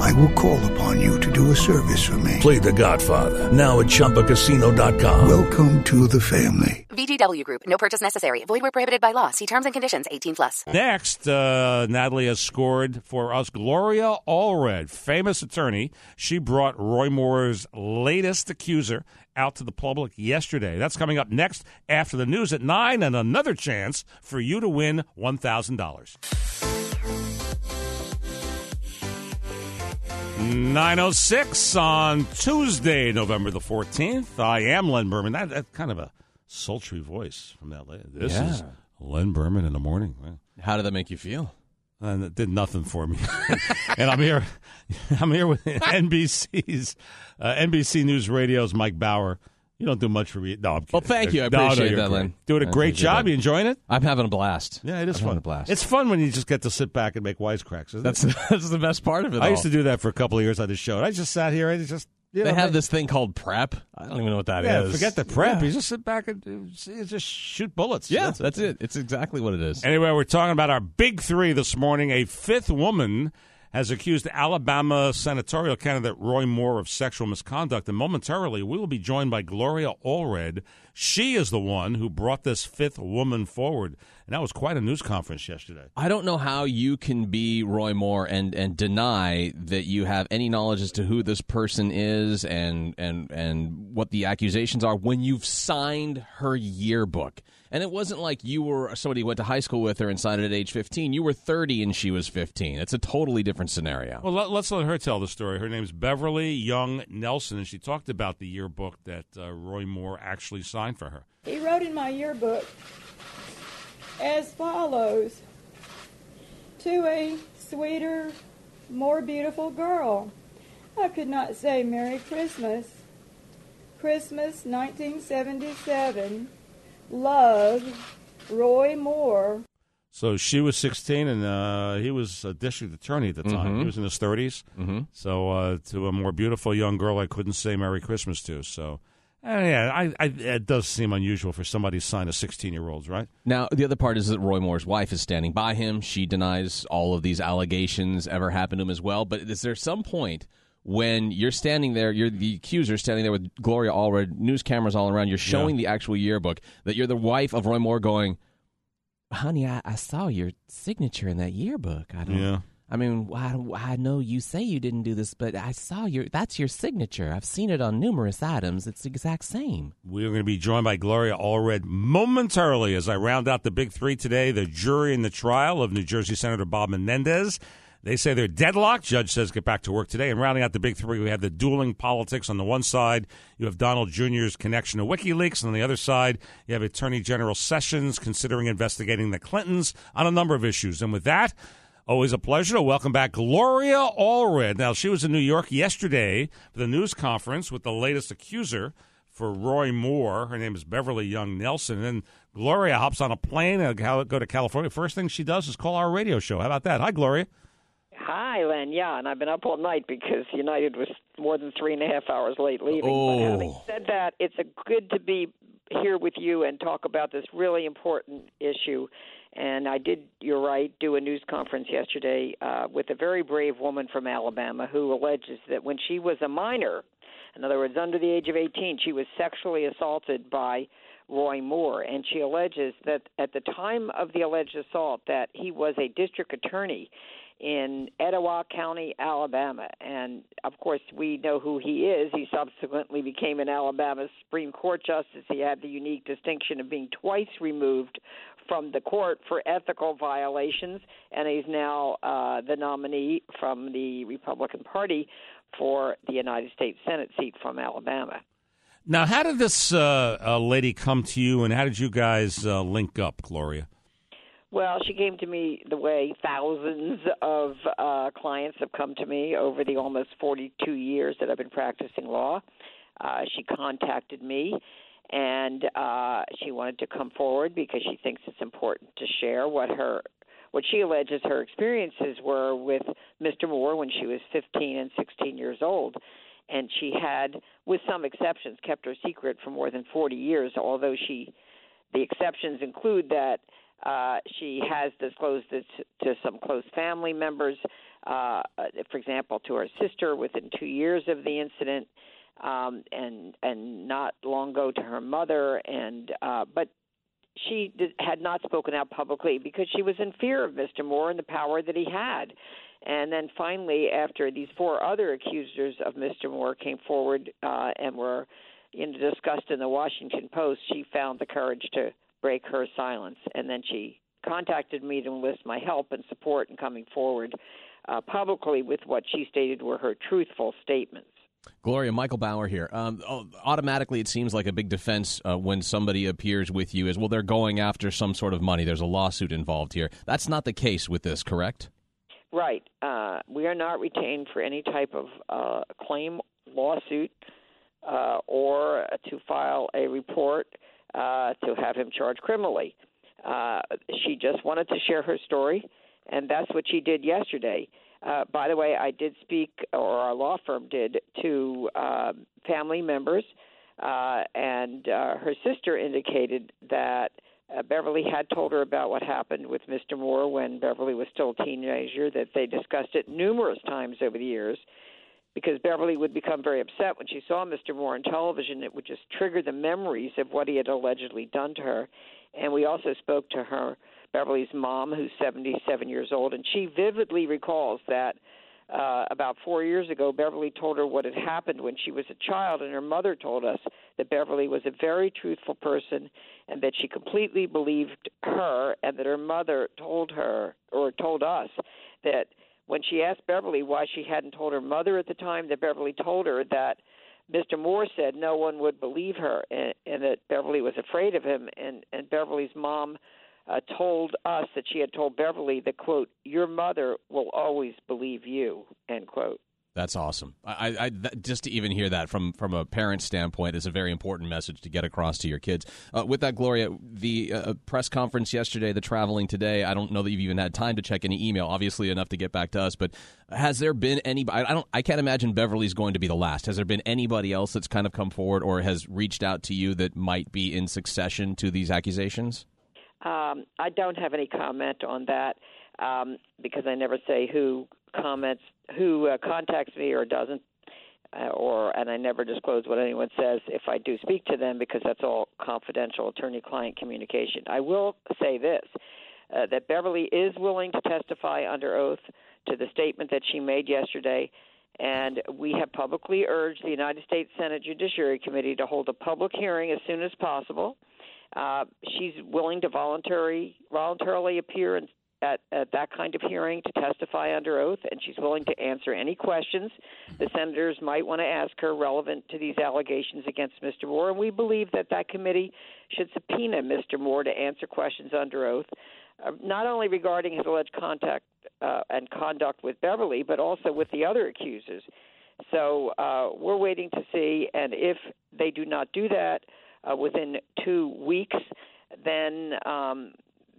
I will call upon you to do a service for me. Play The Godfather now at ChumbaCasino.com. Welcome to the family. VGW Group. No purchase necessary. Void where prohibited by law. See terms and conditions. 18 plus. Next, uh, Natalie has scored for us Gloria Allred, famous attorney. She brought Roy Moore's latest accuser out to the public yesterday. That's coming up next after the news at 9 and another chance for you to win $1,000. 906 on Tuesday, November the 14th. I am Len Berman. That, that's kind of a sultry voice from that. lady. This Yeah. is Len Berman in the morning. Wow. How did that make you feel? And it did nothing for me. *laughs* and I'm here. *laughs* I'm here with NBC's uh, NBC News Radio's Mike Bauer. You don't do much for me. No, I'm kidding. Well, thank you. I No, no, appreciate you're that, great. Len. Doing a great appreciate job. that. You enjoying it? I'm having a blast. Yeah, it is I'm fun. having a blast. It's fun when you just get to sit back and make wisecracks. Isn't That's it? *laughs* that's the best part of it. I all. used to do that for a couple of years on the show. I just sat here. I just you They know, have this thing called prep. I don't even know what that is. yeah, forget the prep. You just sit back and uh, you just shoot bullets. Yeah, That's it. that's it. It's exactly what it is. Anyway, we're talking about our big three this morning. A fifth woman has accused Alabama senatorial candidate Roy Moore of sexual misconduct, and momentarily we will be joined by Gloria Allred. She is the one who brought this fifth woman forward, and that was quite a news conference yesterday. I don't know how you can be Roy Moore and, and deny that you have any knowledge as to who this person is and, and and what the accusations are when you've signed her yearbook. And it wasn't like you were somebody who went to high school with her and signed it at age 15. You were 30 and she was 15. It's a totally different scenario. Well, let, us let her tell the story. Her name's Beverly Young Nelson, and she talked about the yearbook that uh, Roy Moore actually signed for her. He wrote in my yearbook as follows To a sweeter, more beautiful girl. I could not say Merry Christmas. Christmas 1977. Love, Roy Moore. So she was 16, and uh, he was a district attorney at the time. Mhm. He was in his 30s. Mhm. So uh, to a more beautiful young girl, I couldn't say Merry Christmas to. So, uh, yeah, I, I, it does seem unusual for somebody to sign a 16 year old's, right? Now, the other part is that Roy Moore's wife is standing by him. She denies all of these allegations ever happened to him as well. But is there some point when you're standing there, you're the accuser standing there with Gloria Allred, news cameras all around, you're showing the actual yearbook, that you're the wife of Roy Moore going, honey, I, I saw your signature in that yearbook. I don't. Yeah. I mean, I, I know you say you didn't do this, but I saw your. That's your signature. I've seen it on numerous items. It's the exact same. We are going to be joined by Gloria Allred momentarily as I round out the big three today. The jury in the trial of New Jersey Senator Bob Menendez. They say they're deadlocked. Judge says get back to work today. And rounding out the big three, we have the dueling politics on the one side. You have Donald Jr.'s connection to WikiLeaks. And on the other side, you have Attorney General Sessions considering investigating the Clintons on a number of issues. And with that, Always a pleasure to welcome back Gloria Allred. Now, she was in New York yesterday for the news conference with the latest accuser for Roy Moore. Her name is Beverly Young Nelson. And Gloria hops on a plane and go to California. First thing she does is call our radio show. How about that? Hi, Gloria. Hi, Len. Yeah, and I've been up all night because United was more than three and a half hours late leaving. Oh. But having said that, it's a good to be here with you and talk about this really important issue. And I did, you're right, do a news conference yesterday uh, with a very brave woman from Alabama who alleges that when she was a minor, in other words, under the age of 18, she was sexually assaulted by Roy Moore, and she alleges that at the time of the alleged assault, that he was a district attorney in Etowah County, Alabama. And of course, we know who he is. He subsequently became an Alabama Supreme Court justice. He had the unique distinction of being twice removed from the court for ethical violations, and he's now uh, the nominee from the Republican Party for the United States Senate seat from Alabama. Now, how did this uh, uh, lady come to you, and how did you guys uh, link up, Gloria? Well, she came to me the way thousands of uh, clients have come to me over the almost 42 years that I've been practicing law. Uh, she contacted me and uh, she wanted to come forward because she thinks it's important to share what her what she alleges her experiences were with Mr. Moore when she was 15 and 16 years old. And she had, with some exceptions, kept her secret for more than 40 years, although she, the exceptions include that uh, she has disclosed it to some close family members, uh, for example, to her sister within two years of the incident um, and and not long ago to her mother, and uh, but she did, had not spoken out publicly because she was in fear of Mr. Moore and the power that he had. And then finally, after these four other accusers of Mr. Moore came forward uh, and were you know, discussed in the Washington Post, she found the courage to break her silence, and then she contacted me to enlist my help and support in coming forward uh, publicly with what she stated were her truthful statements. Gloria, Michael Bauer here. Um, automatically, it seems like a big defense uh, when somebody appears with you is, well, they're going after some sort of money. There's a lawsuit involved here. That's not the case with this, correct? Right. Uh, we are not retained for any type of uh, claim, lawsuit, uh, or to file a report uh, to have him charged criminally. Uh, she just wanted to share her story, and that's what she did yesterday. Uh, by the way, I did speak, or our law firm did, to uh, family members, uh, and uh, her sister indicated that uh, Beverly had told her about what happened with Mr. Moore when Beverly was still a teenager, that they discussed it numerous times over the years. Because Beverly would become very upset when she saw Mr. Moore on television, it would just trigger the memories of what he had allegedly done to her. And we also spoke to her Beverly's mom, who's 77 years old, and she vividly recalls that uh, about four years ago, Beverly told her what had happened when she was a child, and her mother told us that Beverly was a very truthful person and that she completely believed her, and that her mother told her or told us that when she asked Beverly why she hadn't told her mother at the time, that Beverly told her that Mr. Moore said no one would believe her, and, and that Beverly was afraid of him, and and Beverly's mom uh, told us that she had told Beverly that quote your mother will always believe you end quote. That's awesome. I, I that, just to even hear that from from a parent standpoint is a very important message to get across to your kids. Uh, with that, Gloria, the uh, press conference yesterday, the traveling today. I don't know that you've even had time to check any email. Obviously, enough to get back to us. But has there been anybody? I don't. I can't imagine Beverly's going to be the last. Has there been anybody else that's kind of come forward or has reached out to you that might be in succession to these accusations? Um, I don't have any comment on that um, because I never say who comments, who uh, contacts me or doesn't, uh, or and I never disclose what anyone says if I do speak to them because that's all confidential attorney-client communication. I will say this: uh, that Beverly is willing to testify under oath to the statement that she made yesterday. And we have publicly urged the United States Senate Judiciary Committee to hold a public hearing as soon as possible. Uh, she's willing to voluntary, voluntarily appear in, at, at that kind of hearing to testify under oath, and she's willing to answer any questions the senators might want to ask her relevant to these allegations against Mr. Moore. And we believe that that committee should subpoena Mr. Moore to answer questions under oath, uh, not only regarding his alleged contact uh, and conduct with Beverly, but also with the other accusers. So uh, we're waiting to see, and if they do not do that uh, within two weeks, then um,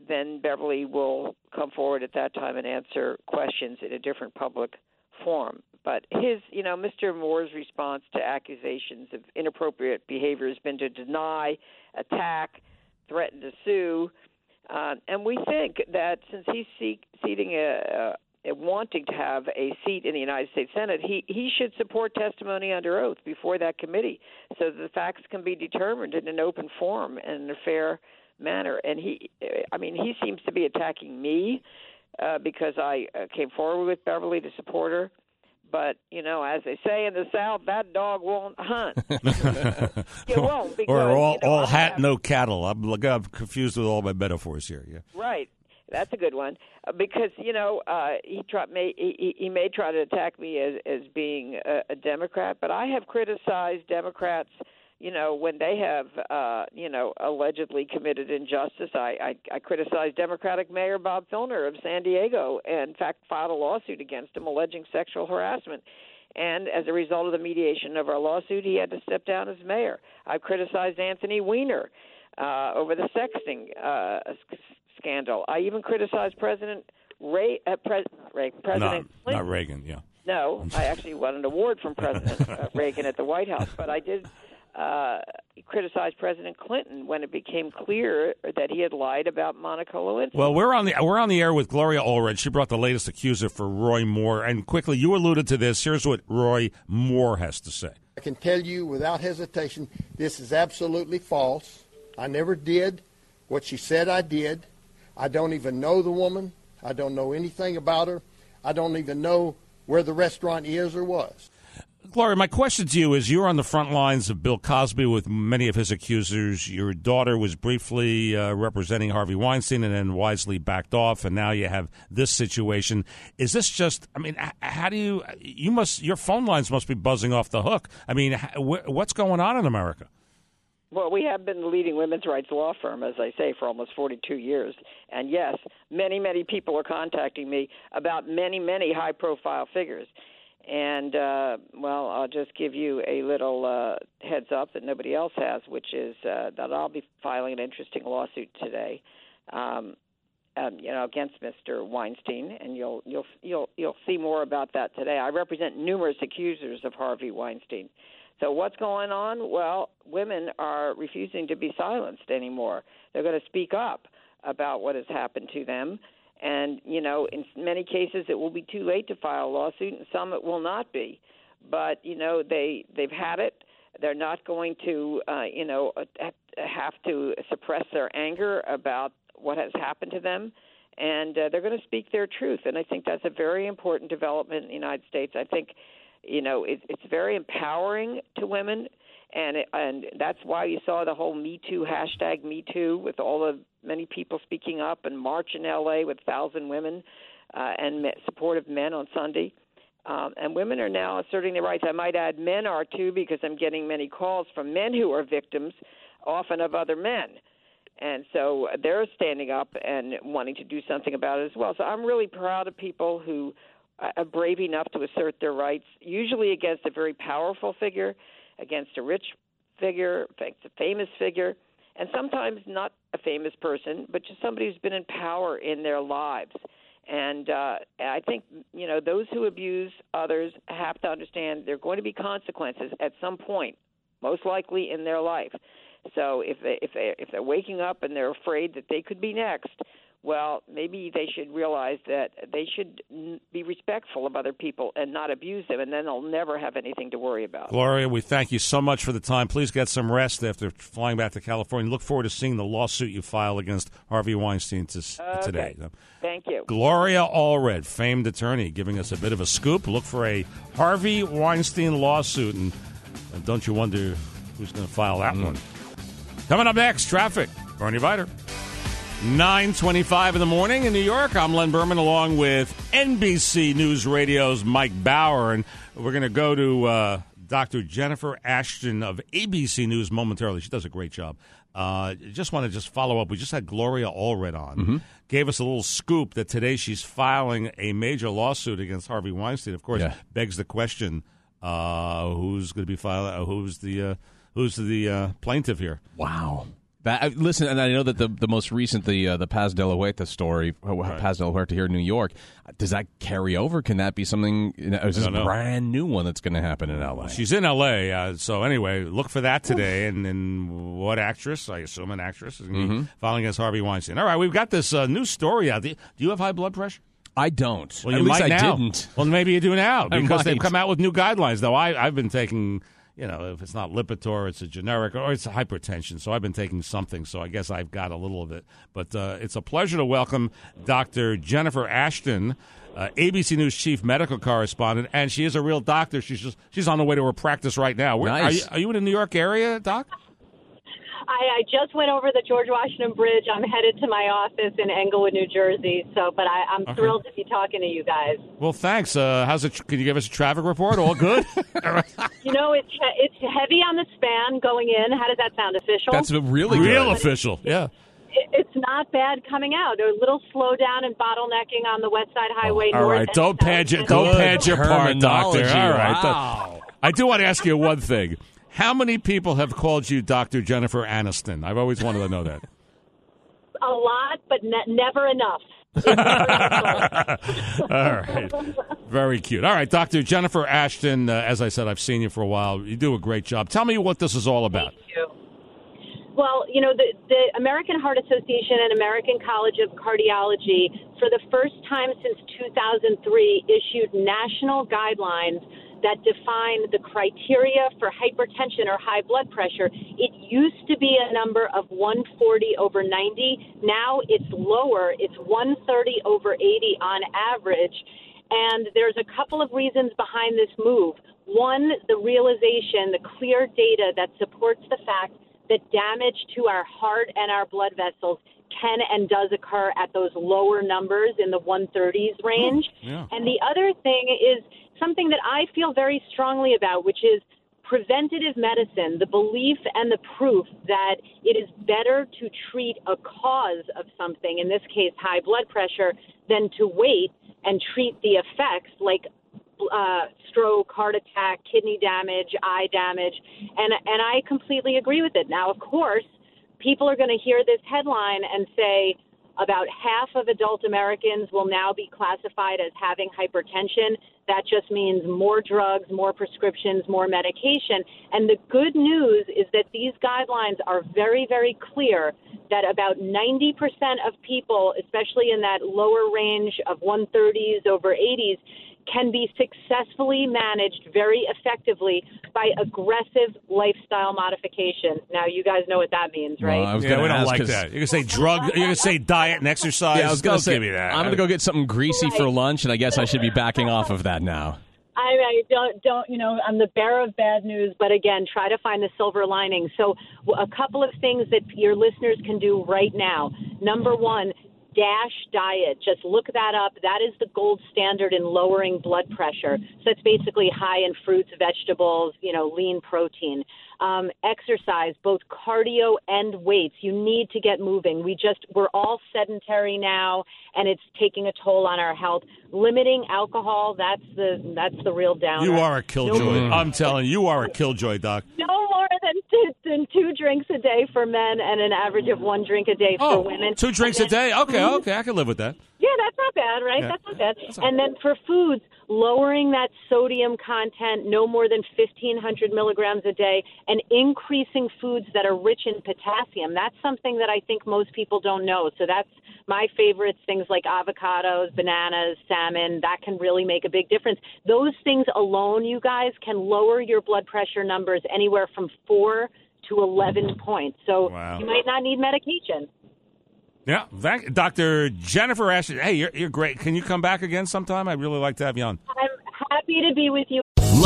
then Beverly will come forward at that time and answer questions in a different public forum. But his, you know, Mr. Moore's response to accusations of inappropriate behavior has been to deny, attack, threaten to sue, uh, and we think that since he's seek, seating a, a wanting to have a seat in the United States Senate, he he should support testimony under oath before that committee, so that the facts can be determined in an open forum and in a fair manner. And he, I mean, he seems to be attacking me uh, because I uh, came forward with Beverly to support her. But you know, as they say in the South, that dog won't hunt. *laughs* it won't because or all, you know, all hat, no cattle. I'm, I'm confused with all my metaphors here. Yeah. Right. That's a good one uh, because you know uh, he tried may he, he may try to attack me as as being a, a Democrat, but I have criticized Democrats. You know when they have uh, you know allegedly committed injustice. I, I I criticized Democratic Mayor Bob Filner of San Diego, and in fact filed a lawsuit against him alleging sexual harassment. And as a result of the mediation of our lawsuit, he had to step down as mayor. I've criticized Anthony Weiner uh, over the sexting uh, scandal. I even criticized President Ray, uh, not Ray, President not, not Reagan. Yeah. No, I actually won an award from *laughs* President uh, Reagan at the White House, but I did uh, criticize President Clinton when it became clear that he had lied about Monica Lewinsky. Well, we're on the we're on the air with Gloria Allred. She brought the latest accuser for Roy Moore. And quickly, you alluded to this. Here's what Roy Moore has to say. I can tell you without hesitation, this is absolutely false. I never did what she said I did. I don't even know the woman. I don't know anything about her. I don't even know where the restaurant is or was. Gloria, my question to you is: You're on the front lines of Bill Cosby with many of his accusers. Your daughter was briefly uh, representing Harvey Weinstein and then wisely backed off, and now you have this situation. Is this just? I mean, how do you? You must. Your phone lines must be buzzing off the hook. I mean, wh- what's going on in America? Well, we have been the leading women's rights law firm, as I say, for almost 42 years. And yes, many, many people are contacting me about many, many high profile figures. And, uh, well, I'll just give you a little uh, heads up that nobody else has, which is uh, that I'll be filing an interesting lawsuit today. Um, um, you know, against Mr. Weinstein, and you'll you'll you'll you'll see more about that today. I represent numerous accusers of Harvey Weinstein. So what's going on? Well, women are refusing to be silenced anymore. They're going to speak up about what has happened to them. And, you know, in many cases it will be too late to file a lawsuit and some it will not be. But, you know, they they've had it. They're not going to, uh, you know, have to suppress their anger about what has happened to them and uh, they're going to speak their truth. And I think that's a very important development in the United States. I think, you know, it, it's very empowering to women, and it, and that's why you saw the whole Me Too hashtag Me Too with all the many people speaking up and march in L.A. with thousand women uh, and supportive men on Sunday. Um, and women are now asserting their rights. I might add, men are too, because I'm getting many calls from men who are victims, often of other men and so they're standing up and wanting to do something about it as well. So I'm really proud of people who are brave enough to assert their rights, usually against a very powerful figure, against a rich figure, against a famous figure, and sometimes not a famous person, but just somebody who's been in power in their lives. And uh, I think you know those who abuse others have to understand there are going to be consequences at some point, most likely in their life. So if they, if they, if they're waking up and they're afraid that they could be next, well, maybe they should realize that they should be respectful of other people and not abuse them, and then they'll never have anything to worry about. Gloria, we thank you so much for the time. Please get some rest after flying back to California. Look forward to seeing the lawsuit you file against Harvey Weinstein to, Okay. today. Thank you. Gloria Allred, famed attorney, giving us a bit of a scoop. Look for a Harvey Weinstein lawsuit, and, and don't you wonder who's going to file that mm-hmm. one. Coming up next, traffic. Bernie Viter. 925 in the morning in New York. I'm Len Berman along with NBC News Radio's Mike Bauer, and we're going to go to uh, Dr. Jennifer Ashton of ABC News momentarily. She does a great job. Uh, just want to just follow up. We just had Gloria Allred on. Gave us a little scoop that today she's filing a major lawsuit against Harvey Weinstein. Of course, Yeah. begs the question: uh, Who's going to be filing? Uh, who's the uh, who's the uh, plaintiff here? Wow. That, I- listen, and I know that the, the most recent, the uh, the Paz de la Huerta story, uh, Paz de la Huerta here in New York, does that carry over? Can that be something? You know, is this a brand new one that's going to happen in L.A.? She's in L.A. Uh, so anyway, look for that today. And, and what actress? I assume an actress is going to Mhm. be filing against Harvey Weinstein. All right, we've got this uh, new story out. Do you have high blood pressure? I don't. Well, At you least might I now. didn't. Well, maybe you do now *laughs* because they've come out with new guidelines. Though I, I've been taking, you know, if it's not Lipitor, it's a generic, or it's a hypertension. So I've been taking something. So I guess I've got a little of it. But uh, it's a pleasure to welcome Dr. Jennifer Ashton. Uh, ABC News chief medical correspondent, and she is a real doctor. She's just she's on the way to her practice right now. Where, Nice. Are, you, are you in the New York area, Doc? I, I just went over the George Washington Bridge. I'm headed to my office in Englewood, New Jersey. So, but I, I'm Okay. thrilled to be talking to you guys. Well, thanks. Uh, how's it? Can you give us a traffic report? All good? *laughs* You know, it's it's heavy on the span going in. How does that sound? Official? That's really real official. Yeah. It's not bad coming out. A little slowdown and bottlenecking on the West Side Highway. All north right, don't south. pad your don't Good pad your part, doctor. All right. Wow. I do want to ask you one thing. How many people have called you Dr. Jennifer Aniston? I've always wanted to know that. *laughs* A lot, but ne- *laughs* never enough. All right. Very cute. All right, Dr. Jennifer Ashton, uh, as I said, I've seen you for a while. You do a great job. Tell me what this is all about. Well, you know, the, the American Heart Association and American College of Cardiology, for the first time since 2003, issued national guidelines that define the criteria for hypertension or high blood pressure. It used to be a number of 140 over 90. Now it's lower. It's 130 over 80 on average. And there's a couple of reasons behind this move. One, the realization, the clear data that supports the fact that damage to our heart and our blood vessels can and does occur at those lower numbers in the 130s range. Yeah. And the other thing is something that I feel very strongly about, which is preventative medicine, the belief and the proof that it is better to treat a cause of something, in this case, high blood pressure, than to wait and treat the effects like uh, stroke, heart attack, kidney damage, eye damage, and and I completely agree with it. Now, of course, people are going to hear this headline and say about half of adult Americans will now be classified as having hypertension. That just means more drugs, more prescriptions, more medication. And the good news is that these guidelines are very, very clear that about 90% of people, especially in that lower range of 130s over 80s, can be successfully managed very effectively by aggressive lifestyle modification. Now, you guys know what that means, right? Well, I was yeah, we don't like that. You're going to say drug, you're going to say diet and exercise. Yeah, I was going to say, give me that. I'm going to go get something greasy for lunch, and I guess I should be backing off of that now. I, I don't don't you know I'm the bearer of bad news, but again, try to find the silver lining. So, a couple of things that your listeners can do right now. Number one. Dash diet. Just look that up. That is the gold standard in lowering blood pressure. So it's basically high in fruits, vegetables, you know, lean protein. Um, exercise, both cardio and weights. You need to get moving. We just we're all sedentary now, and it's taking a toll on our health. Limiting alcohol. That's the that's the real downer. You are a killjoy. No- I'm telling you, you are a killjoy, Doc. no more than two, than two drinks a day for men and an average of one drink a day for women. Two drinks a day? Okay, Mhm. okay. I can live with that. Yeah, that's not bad, right? Yeah. That's not bad. And then for foods, lowering that sodium content no more than 1,500 milligrams a day and increasing foods that are rich in potassium. That's something that I think most people don't know. So that's my favorites, things like avocados, bananas, salmon, that can really make a big difference. Those things alone, you guys, can lower your blood pressure numbers anywhere from four to 11 points. So Wow. you might not need medication. Yeah, Dr. Jennifer Ashton. Hey, you're, you're great. Can you come back again sometime? I'd really like to have you on. I'm happy to be with you.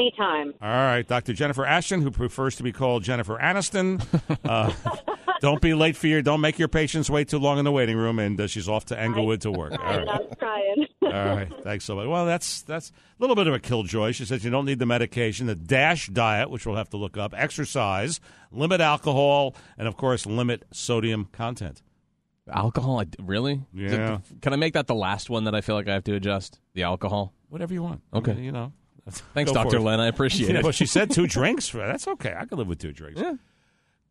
Anytime. All right, Dr. Jennifer Ashton, who prefers to be called Jennifer Aniston. Uh, *laughs* don't be late for your. Don't make your patients wait too long in the waiting room, and uh, she's off to Englewood to work. All right. I'm trying. All right, thanks so much. Well, that's that's a little bit of a killjoy. She says you don't need the medication, the DASH diet, which we'll have to look up, exercise, limit alcohol, and of course limit sodium content. Alcohol? I, really? Is it- Yeah. can I make that the last one that I feel like I have to adjust? The alcohol? Whatever you want. Okay. I mean, you know. Thanks, Dr. Len. I appreciate *laughs* Yeah, it. Well, she said two *laughs* drinks. That's okay. I can live with two drinks.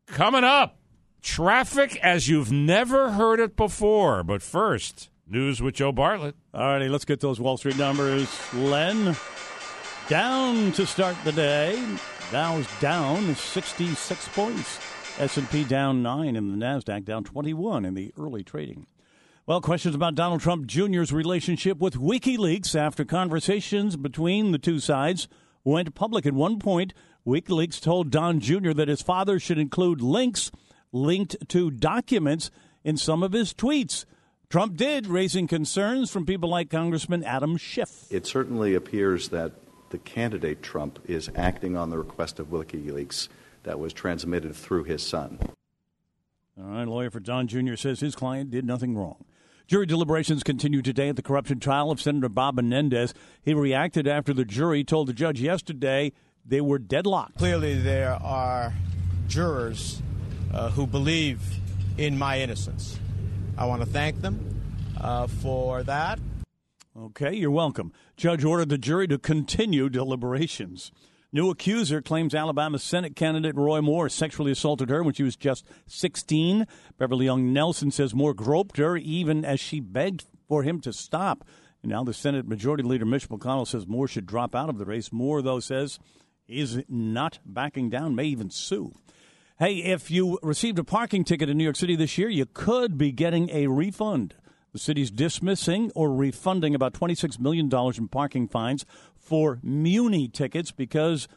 Coming up, traffic as you've never heard it before. But first, news with Joe Bartlett. All righty, let's get those Wall Street numbers. Len, down to start the day. Dow's down 66 points. S&P down 9 and the Nasdaq down 21 in the early trading. Well, questions about Donald Trump Jr.'s relationship with WikiLeaks after conversations between the two sides went public. At one point, WikiLeaks told Don Jr. that his father should include links linked to documents in some of his tweets. Trump did, raising concerns from people like Congressman Adam Schiff. It certainly appears that the candidate Trump is acting on the request of WikiLeaks that was transmitted through his son. All right, lawyer for Don Jr. says his client did nothing wrong. Jury deliberations continue today at the corruption trial of Senator Bob Menendez. He reacted after the jury told the judge yesterday they were deadlocked. Clearly, there are jurors uh, who believe in my innocence. I want to thank them uh, for that. Okay, you're welcome. Judge ordered the jury to continue deliberations. New accuser claims Alabama Senate candidate Roy Moore sexually assaulted her when she was just 16. Beverly Young Nelson says Moore groped her even as she begged for him to stop. And now the Senate Majority Leader Mitch McConnell says Moore should drop out of the race. Moore, though, says he's not backing down, may even sue. Hey, if you received a parking ticket in New York City this year, you could be getting a refund. The city's dismissing or refunding about $26 million in parking fines for Muni tickets because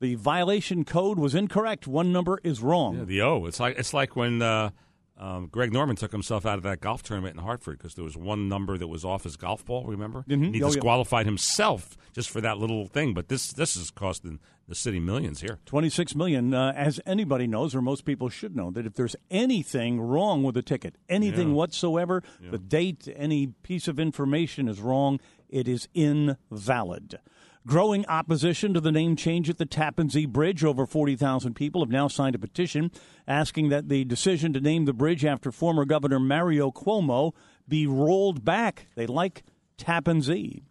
the violation code was incorrect. One number is wrong. Yeah, the O. It's like it's like when uh, um, Greg Norman took himself out of that golf tournament in Hartford because there was one number that was off his golf ball. Remember? Mhm. He Oh, yeah. disqualified himself just for that little thing. But this this is costing the city millions here. 26 million uh, as anybody knows or most people should know that if there's anything wrong with a ticket anything Yeah. whatsoever the date any piece of information is wrong it is invalid growing opposition to the name change at the Tappan Zee Bridge over 40,000 people have now signed a petition asking that the decision to name the bridge after former governor Mario Cuomo be rolled back they like Tappan Zee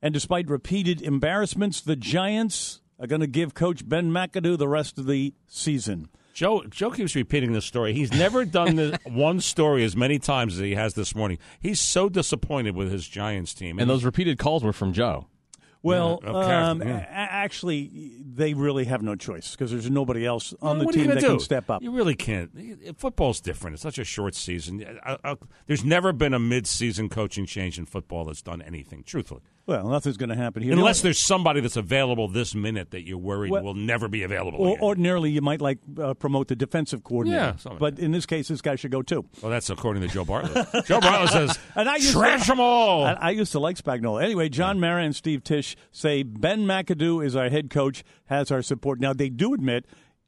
and despite repeated embarrassments, the Giants are going to give Coach Ben McAdoo the rest of the season. Joe Joe keeps repeating this story. He's never done the *laughs* one story as many times as he has this morning. He's so disappointed with his Giants team. And those repeated calls were from Joe. Well, Yeah, um, yeah. actually, they really have no choice because there's nobody else on the are you team that do? can step up. You really can't. Football's different. It's such a short season. I, I, there's never been a mid-season coaching change in football that's done anything. Truthfully, Well, nothing's going to happen here. unless there's somebody that's available this minute that you're worried Well- will never be available. or, ordinarily, you might like uh, promote the defensive coordinator. Yeah, something but in this case, this guy should go too. well, that's according to Joe Bartlett. Joe Bartlett says, *laughs* And I used "Trash to, them all." I, I used to like Spagnuolo. Anyway, John Mara and Steve Tisch say Ben McAdoo is our head coach, has our support. Now they do admit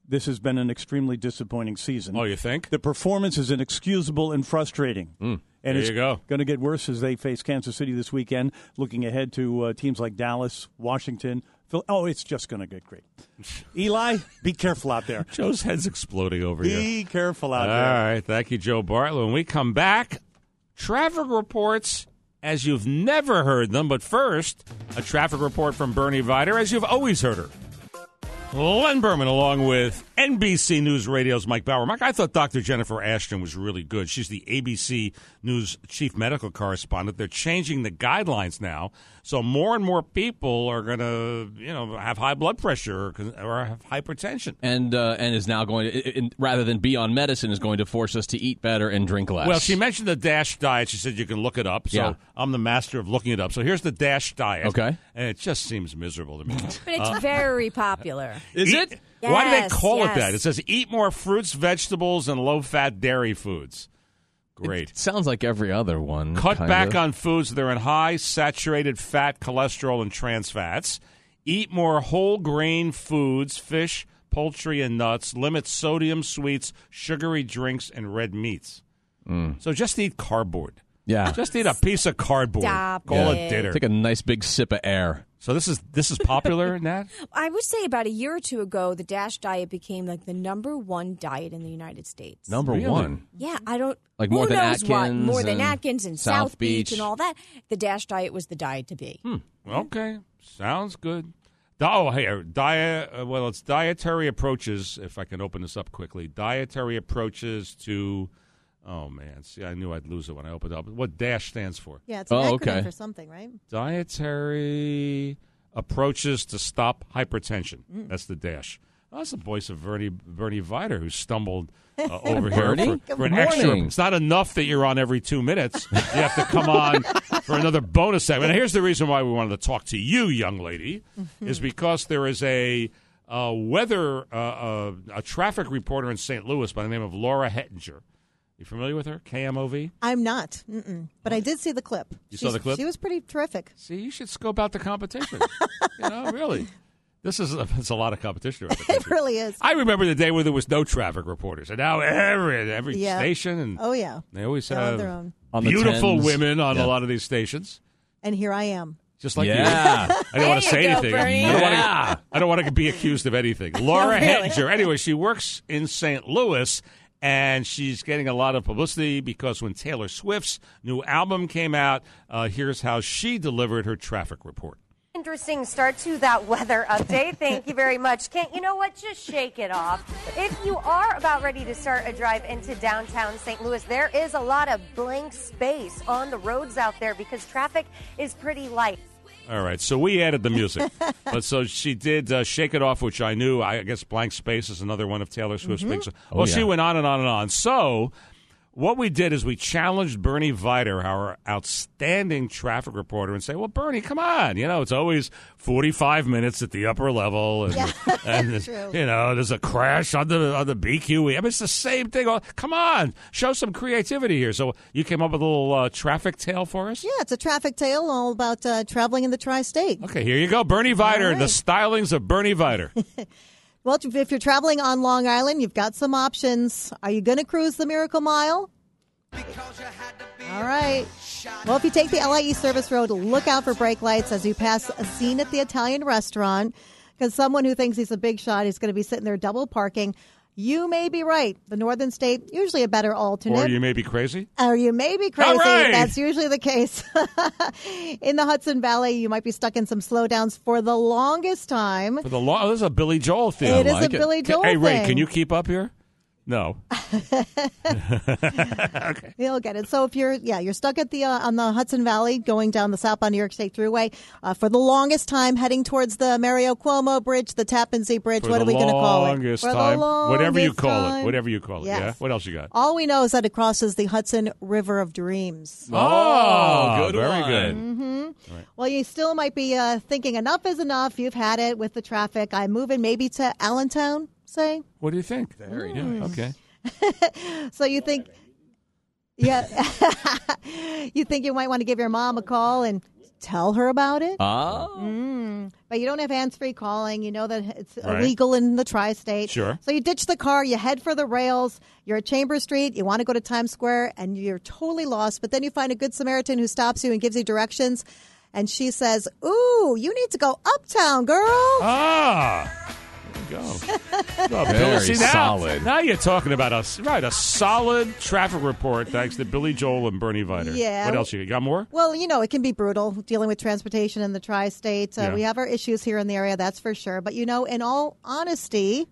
this has been an extremely disappointing season. Oh, you think? The performance is inexcusable and frustrating. And there it's going to get worse as they face Kansas City this weekend. Looking ahead to uh, teams like Dallas, Washington. Phil- oh, it's just going to get great. *laughs* Eli, be careful out there. Joe's head's exploding over here. Be careful out All there. All right. thank you, Joe Bartlett. When we come back, traffic reports as you've never heard them. But first, a traffic report from Bernie Vider as you've always heard her. Len Berman, along with NBC News Radio's Mike Bauer. Mike, I thought Dr. Jennifer Ashton was really good. She's the ABC News chief medical correspondent. They're changing the guidelines now, so more and more people are going to, you know, have high blood pressure or, or have hypertension. And uh, and is now going to, in, rather than be on medicine, is going to force us to eat better and drink less. Well, she mentioned the DASH diet. She said you can look it up. So Yeah. I'm the master of looking it up. So here's the DASH diet. Okay. And it just seems miserable to me. But it's Uh, very popular. Is Eat- Why do they call yes. it that? It says eat more fruits, vegetables, and low fat dairy foods. Great. It sounds like every other one. Cut kind back of. on foods that are in high saturated fat, cholesterol, and trans fats. Eat more whole grain foods, fish, poultry, and nuts. Limit sodium, sweets, sugary drinks, and red meats. Mm. So just eat cardboard. Yeah. Just eat a piece of cardboard. Stop Call it. it dinner. Take a nice big sip of air. So this is this is popular, *laughs* Nat? I would say about a year or two ago, the DASH diet became like the number one diet in the United States. Number Really? one. Yeah, I don't. Like who more than knows what? Atkins More than and Atkins and South South, Beach. Beach. and all that. The DASH diet was the diet to be. Hmm. Okay, sounds good. Oh, hey, diet. Uh, well, it's dietary approaches. If I can open this up quickly, dietary approaches to. Oh man, see, I knew I'd lose it when I opened up. What DASH stands for? Yeah, it's an Oh, acronym okay. for something, right? Dietary approaches to stop hypertension. Mm. That's the DASH. Oh, that's the voice of Bernie Bernie Vider, who stumbled uh, *laughs* over here for, for an extra. morning. It's not enough that you're on every two minutes. You have to come on *laughs* for another bonus segment. And here's the reason why we wanted to talk to you, young lady, is because there is a uh, weather uh, uh, a traffic reporter in St. Louis by the name of Laura Hettinger. You familiar with her? KMOV. I'm not, Mm-mm. but I did see the clip. You saw the clip? She was pretty terrific. See, you should scope out the competition. *laughs* you know, really. This is a, it's a lot of competition. around the *laughs* It country. really is. I remember the day where there was no traffic reporters, and now every every Yeah. station and Oh yeah, they always They'll have have their own. On the beautiful tens. women on Yeah. a lot of these stations. and here I am. Just like Yeah. you. I don't *laughs* want to There say you go, anything. Bernie. I don't want Yeah. to. I don't want to be accused of anything. Laura Really? Hettinger. Anyway, she works in St. Louis, and she's getting a lot of publicity because when Taylor Swift's new album came out, uh, here's how she delivered her traffic report. Interesting start to that weather update. Thank you very much. Kent, you know what? Just shake it off. If you are about ready to start a drive into downtown St. Louis, there is a lot of blank space on the roads out there because traffic is pretty light. All right, so we added the music, *laughs* but so she did uh, "Shake It Off," which I knew. I guess "Blank Space" is another one of Taylor Swift's big. songs. Oh, well, yeah. she went on and on and on. So, what we did is we challenged Bernie Vider, our outstanding traffic reporter, and say, "Well, Bernie, come on! You know, it's always forty-five minutes at the upper level, and, *laughs* and *laughs* True. you know, there's a crash on the on the BQE. I mean, it's the same thing. Come on, show some creativity here." So, you came up with a little uh, traffic tale for us. Yeah, it's a traffic tale all about uh, traveling in the tri-state. Okay, here you go. Bernie Vider, All the stylings of Bernie Vider. *laughs* Well, if you're traveling on Long Island, you've got some options. Are you going to cruise the Miracle Mile? All right. Well, if you take the LIE service road, look out for brake lights as you pass a scene at the Italian restaurant. Because someone who thinks he's a big shot is going to be sitting there double parking. You may be right. The Northern State usually a better alternate. or you may be crazy. Or you may be crazy. right. That's usually the case. *laughs* in the Hudson Valley, you might be stuck in some slowdowns for the longest time. For the law, oh, this is a Billy Joel thing. It I is like a Billy Ca- Joel Hey, Ray, thing. can you keep up here? No. *laughs* okay. You'll get it. So if you're, yeah, you're stuck at the uh, on the Hudson Valley, going down the southbound New York State Thruway uh, for the longest time, heading towards the Mario Cuomo Bridge, the Tappan Zee Bridge. For what the are we going to call it? longest For the longest time. Whatever you longest call it. Whatever you call it. Yes. Yeah. What else you got? All we know is that it crosses the Hudson River of Dreams. Oh, good very one. good. hmm Well, you still might be uh, thinking enough is enough. You've had it with the traffic. I'm moving maybe to Allentown, say. What do you think? Very Yeah, nice. Okay. *laughs* So you think, yeah, *laughs* you think you might want to give your mom a call and tell her about it. Oh. Mm. But you don't have hands-free calling. You know that it's Right. illegal in the tri-state. Sure. So you ditch the car, you head for the rails. You're at Chamber Street. You want to go to Times Square, and you're totally lost. But then you find a good Samaritan who stops you and gives you directions. And she says, "Ooh, you need to go uptown, girl." Ah. Go. *laughs* Oh, Very Billy, see, now, solid. Now you're talking about us, right? A solid traffic report thanks to Billy Joel and Bernie Viter. Yeah. What else you got? Got more? Well, you know, it can be brutal dealing with transportation in the tri-state. Uh, Yeah. We have our issues here in the area, that's for sure. But, you know, in all honesty,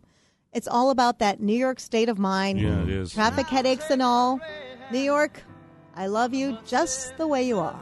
it's all about that New York state of mind. Yeah, it is. Traffic headaches and all. New York, I love you just the way you are.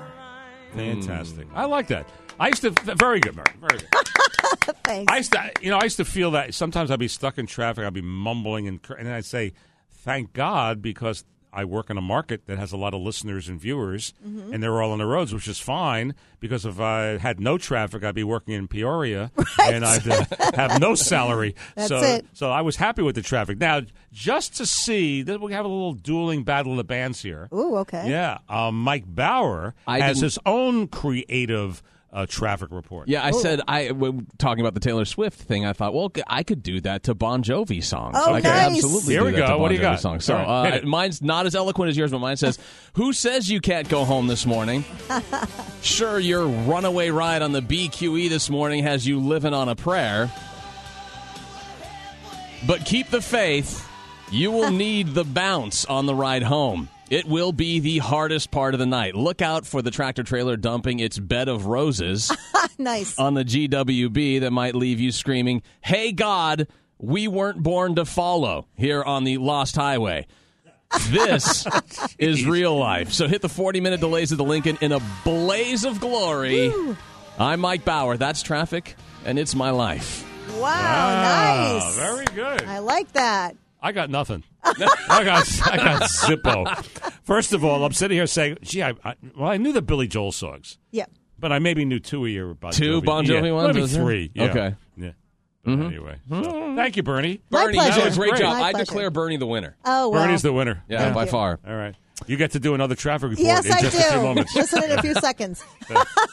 Fantastic. I like that. I used to very good, Mary. Very good. *laughs* Thanks. I used to, you know, I used to feel that sometimes I'd be stuck in traffic. I'd be mumbling and, and I'd say, "Thank God," because I work in a market that has a lot of listeners and viewers, Mhm. and they're all on the roads, which is fine. Because if I had no traffic, I'd be working in Peoria, *laughs* and I'd uh, have no salary. *laughs* That's so, it. so I was happy with the traffic. Now, just to see that we have a little dueling battle of the bands here. Ooh, okay. Yeah, um, Mike Bauer I has didn't- his own creative uh, traffic report. Yeah, I said I when talking about the Taylor Swift thing. I thought, well, I could do that to Bon Jovi songs. Oh, I could nice. absolutely Here do we that go. to Bon What do you Jovi got? Songs. So All right, hit uh, mine's not as eloquent as yours, but mine says, "Who says you can't go home this morning? *laughs* sure, your runaway ride on the BQE this morning has you living on a prayer, but keep the faith. You will *laughs* need the bounce on the ride home." It will be the hardest part of the night. Look out for the tractor trailer dumping its bed of roses *laughs* nice. on the GWB that might leave you screaming, Hey God, we weren't born to follow here on the Lost Highway. This *laughs* is real life. So hit the 40 minute delays of the Lincoln in a blaze of glory. I'm Mike Bauer. That's traffic, and it's my life. Wow, Wow, nice. very good. I like that. I got nothing. I got I got Zippo. First of all, I'm sitting here saying, "Gee, I, I well, I knew the Billy Joel songs, Yeah. but I maybe knew two of your Bon Two Jovi. Bon Jovi yeah, ones, Maybe was there? three. Yeah. Okay. Yeah. But mm-hmm. anyway, so, thank you, Bernie. My Bernie, you pleasure. did a great My job. I pleasure. declare Bernie the winner. Oh, well. Bernie's the winner. Yeah, Thank by you. far. All right. You get to do another traffic report Yes, in I just a few do. moments. Listen in a few *laughs* seconds.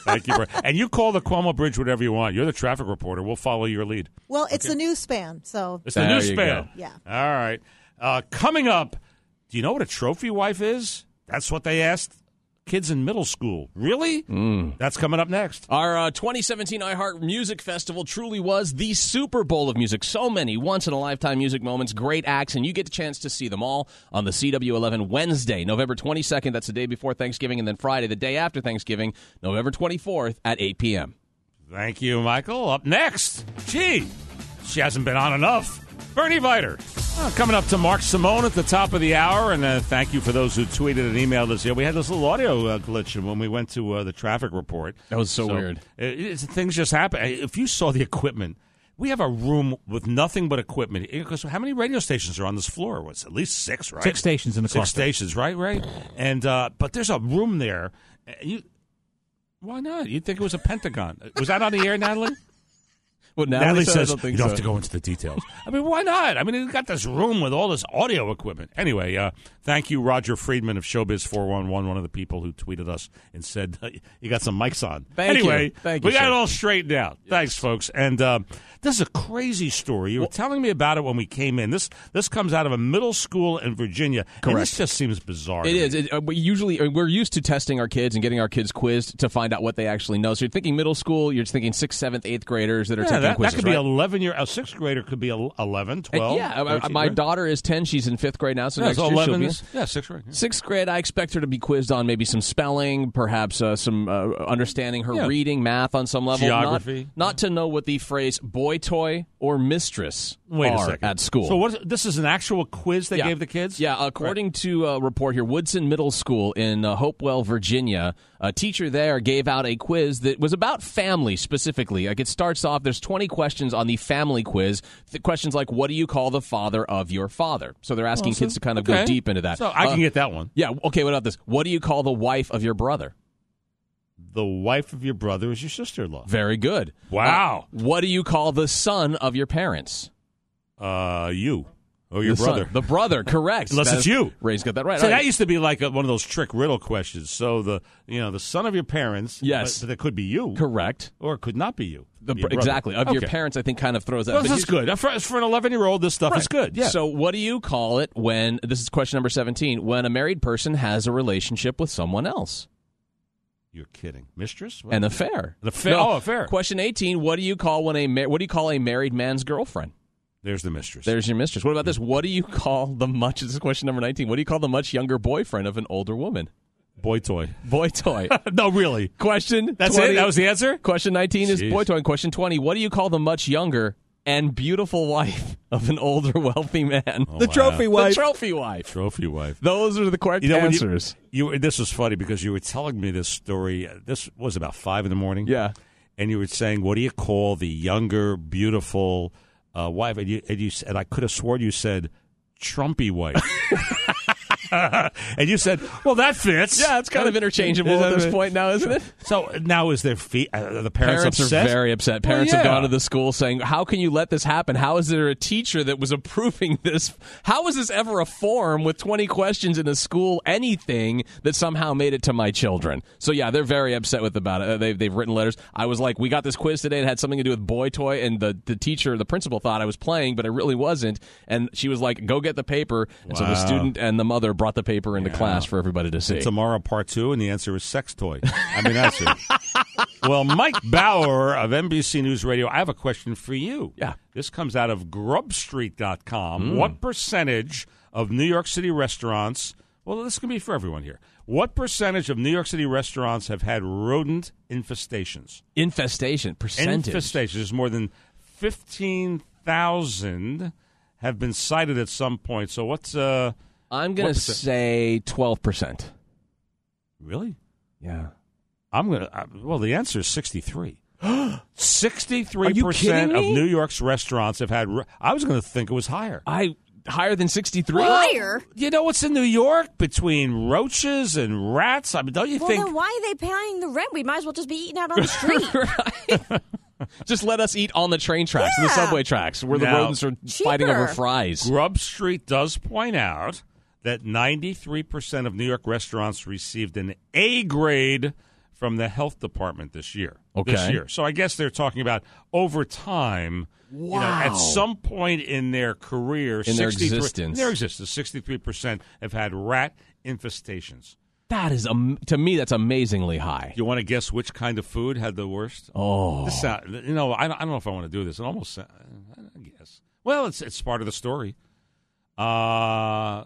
Thank you, Bernie. And you call the Cuomo Bridge whatever you want. You're the traffic reporter. We'll follow your lead. Well, it's the new span, so. It's the There new you span. go. Yeah. All right. Uh, coming up, do you know what a trophy wife is? That's what they asked kids in middle school. Really? Mm. That's coming up next. Our uh, 2017 iHeart Music Festival truly was the Super Bowl of music. So many once in a lifetime music moments, great acts, and you get the chance to see them all on the CW11 Wednesday, November 22nd. That's the day before Thanksgiving, and then Friday, the day after Thanksgiving, November 24th at 8 p.m. Thank you, Michael. Up next, gee, she hasn't been on enough. Bernie Viter. Uh, coming up to Mark Simone at the top of the hour, and uh, thank you for those who tweeted and emailed us. Yeah, we had this little audio uh, glitch when we went to uh, the traffic report. That was so weird. It, it's- things just happen. If you saw the equipment, we have a room with nothing but equipment. Because how many radio stations are on this floor? What's at least six, right? Six stations in the six cluster. stations, right? Right. And uh, but there's a room there. You, why not? You'd think it was a Pentagon. Was that on the air, Natalie? Well, Natalie, I says you don't so. have to go into the details. I mean, why not? I mean, you've got this room with all this audio equipment. Anyway, uh, thank you, Roger Friedman of Showbiz 411, one of the people who tweeted us and said, you got some mics on. Thank you. anyway, Thank you, we got sir. it all straightened out. Thanks, folks. And uh, this is a crazy story. You were telling me about it when we came in. This this comes out of a middle school in Virginia. And Correct. this just seems bizarre. It is. It, uh, we usually uh, we're used to testing our kids and getting our kids quizzed to find out what they actually know. So you're thinking middle school. You're thinking sixth, seventh, eighth graders that are Yeah, that, that quizzes. could be 11 year a sixth grader could be el- 11, Uh, 12. yeah, uh, 13, my right? daughter is ten. She's in fifth grade now, so Yeah, next so year she'll be yeah, sixth grade. yeah. Sixth grade, I expect her to be quizzed on maybe some spelling, perhaps uh, some uh, understanding her Yeah. reading, math on some level. Not- Geography. Not, to know what the phrase boy toy or mistress Wait a second. at school. So what? This is an actual quiz they gave the kids. Yeah, according to a report here, Woodson Middle School in uh, Hopewell, Virginia, a teacher there gave out a quiz that was about family specifically. Like it starts off, there's 20 questions on the family quiz. The questions like, what do you call the father of your father? So they're asking so- kids to kind of okay. go deep into that. So I can Uh, get that one. Yeah, okay, what about this? What do you call the wife of your brother? The wife of your brother is your sister-in-law. Very good. Wow. Uh, what do you call the son of your parents? Uh, you or your The son. brother. The brother, correct. Unless That it's is- you. Ray's got that right. So right. that used to be like a, one of those trick riddle questions. So the you know the son of your parents. Yes. but, but it could be you. Correct. Or it could not be you. The, Be your brother. exactly. Of your parents, I think, kind of throws that. Well, this is good. For, for an 11 year old, this stuff is good. Yeah. So, what do you call it when this is question number 17 when a married person has a relationship with someone else? You're kidding. Mistress? What? An affair. An affair? No. Oh, affair. Question 18 what do you call when a mar- what do you call a married man's girlfriend? There's the mistress. There's your mistress. What about this? What do you call the much? This is question number 19. What do you call the much younger boyfriend of an older woman? Boy toy. Boy toy. *laughs* no, really. Question. That's 20 it? That was the answer? Question 19 is Jeez. boy toy. And question 20. What do you call the much younger and beautiful wife of an older wealthy man? Oh, The wow. trophy wife. The trophy wife. Trophy wife. Those are the correct You know, when you- answers. You, this was funny because you were telling me this story. uh, This was about five in the morning. Yeah. And you were saying, what do you call the younger, beautiful uh, wife? And, you, and, you, and I could have sworn you said Trumpy wife. *laughs* *laughs* and you said, well, that fits. Yeah, it's kind of interchangeable at this point now, isn't it? So now is their feet, uh, the parents, Parents upset? are very upset. Well, Parents have gone to the school saying, "How can you let this happen? How is there a teacher that was approving this? How is this ever a form with 20 questions in a school anything that somehow made it to my children?" So yeah, they're very upset with about it. Uh, They've they've written letters. I was like, "We got this quiz today. It had something to do with boy toy," and the the teacher, the principal, thought I was playing, but I really wasn't. And she was like, "Go get the paper." And so the student and the mother brought the paper into class for everybody to see. Tomorrow, part two, and the answer is sex toy. I mean, that's it. *laughs* well, Mike Bauer of NBC News Radio, I have a question for you. Yeah. This comes out of grubstreet.com. Mm. What percentage of New York City restaurants, well, this can be for everyone here. What percentage of New York City restaurants have had rodent infestations? Infestation percentage. Infestations. There's more than 15,000 have been cited at some point. So what's. uh I'm going to say 12%. Really? Yeah. I'm gonna. Uh, well, the answer is sixty-three. *gasps* 63% of? New York's restaurants have had. re- I was going to think it was higher. I higher than sixty-three. Higher? You know what's in New York between roaches and rats? I mean, don't you Well, think? then why are they paying the rent? We might as well just be eating out on the street. *laughs* *laughs* Just let us eat on the train tracks, the subway tracks, where the rodents are fighting over fries. Grub Street does point out that ninety-three percent of New York restaurants received an A grade from the health department this year. This Okay. year. So I guess they're talking about over time. You know, at some point in their career, In their 63 existence. in their existence, sixty-three percent have had rat infestations. That is, um, to me, that's amazingly high. You want to guess which kind of food had the worst? Oh, This sound, you know, I don't, I don't know if I want to do this. It almost, sa- I guess. Well, it's it's part of the story. Uh,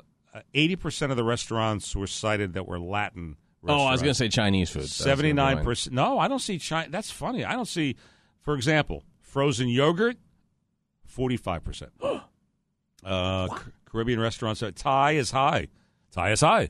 eighty percent of the restaurants were cited that were Latin. oh, I was going to say Chinese food. Seventy nine percent. No, I don't see China. That's funny. I don't see, for example, frozen yogurt, forty five percent. *gasps* Uh, Caribbean restaurants. uh, Thai is high. Thai is high.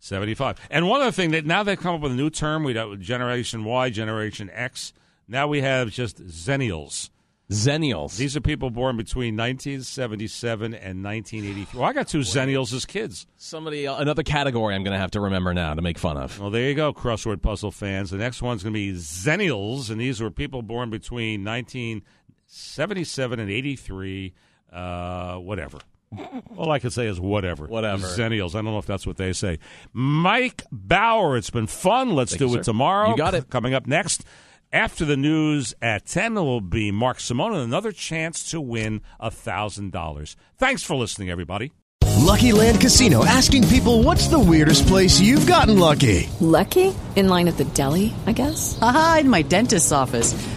75. And one other thing that now they've come up with a new term. We got Generation Y, Generation X. Now we have just Zennials. Zennials. These are people born between 1977 and 1983. Well, I got two Zennials as kids. Somebody, uh, another category I'm going to have to remember now to make fun of. Well, there you go, crossword puzzle fans. The next one's going to be Zennials, and these were people born between 1977 and 83. Uh, whatever. *laughs* All I can say is whatever. Whatever. Zennials. I don't know if that's what they say. Mike Bauer, it's been fun. Let's Thank do you, it sir. tomorrow. You got it. *laughs* Coming up next. After the news at 10, it will be Mark Simone and another chance to win $1,000. Thanks for listening, everybody. Lucky Land Casino asking people what's the weirdest place you've gotten lucky? Lucky? In line at the deli, I guess? Haha, in my dentist's office.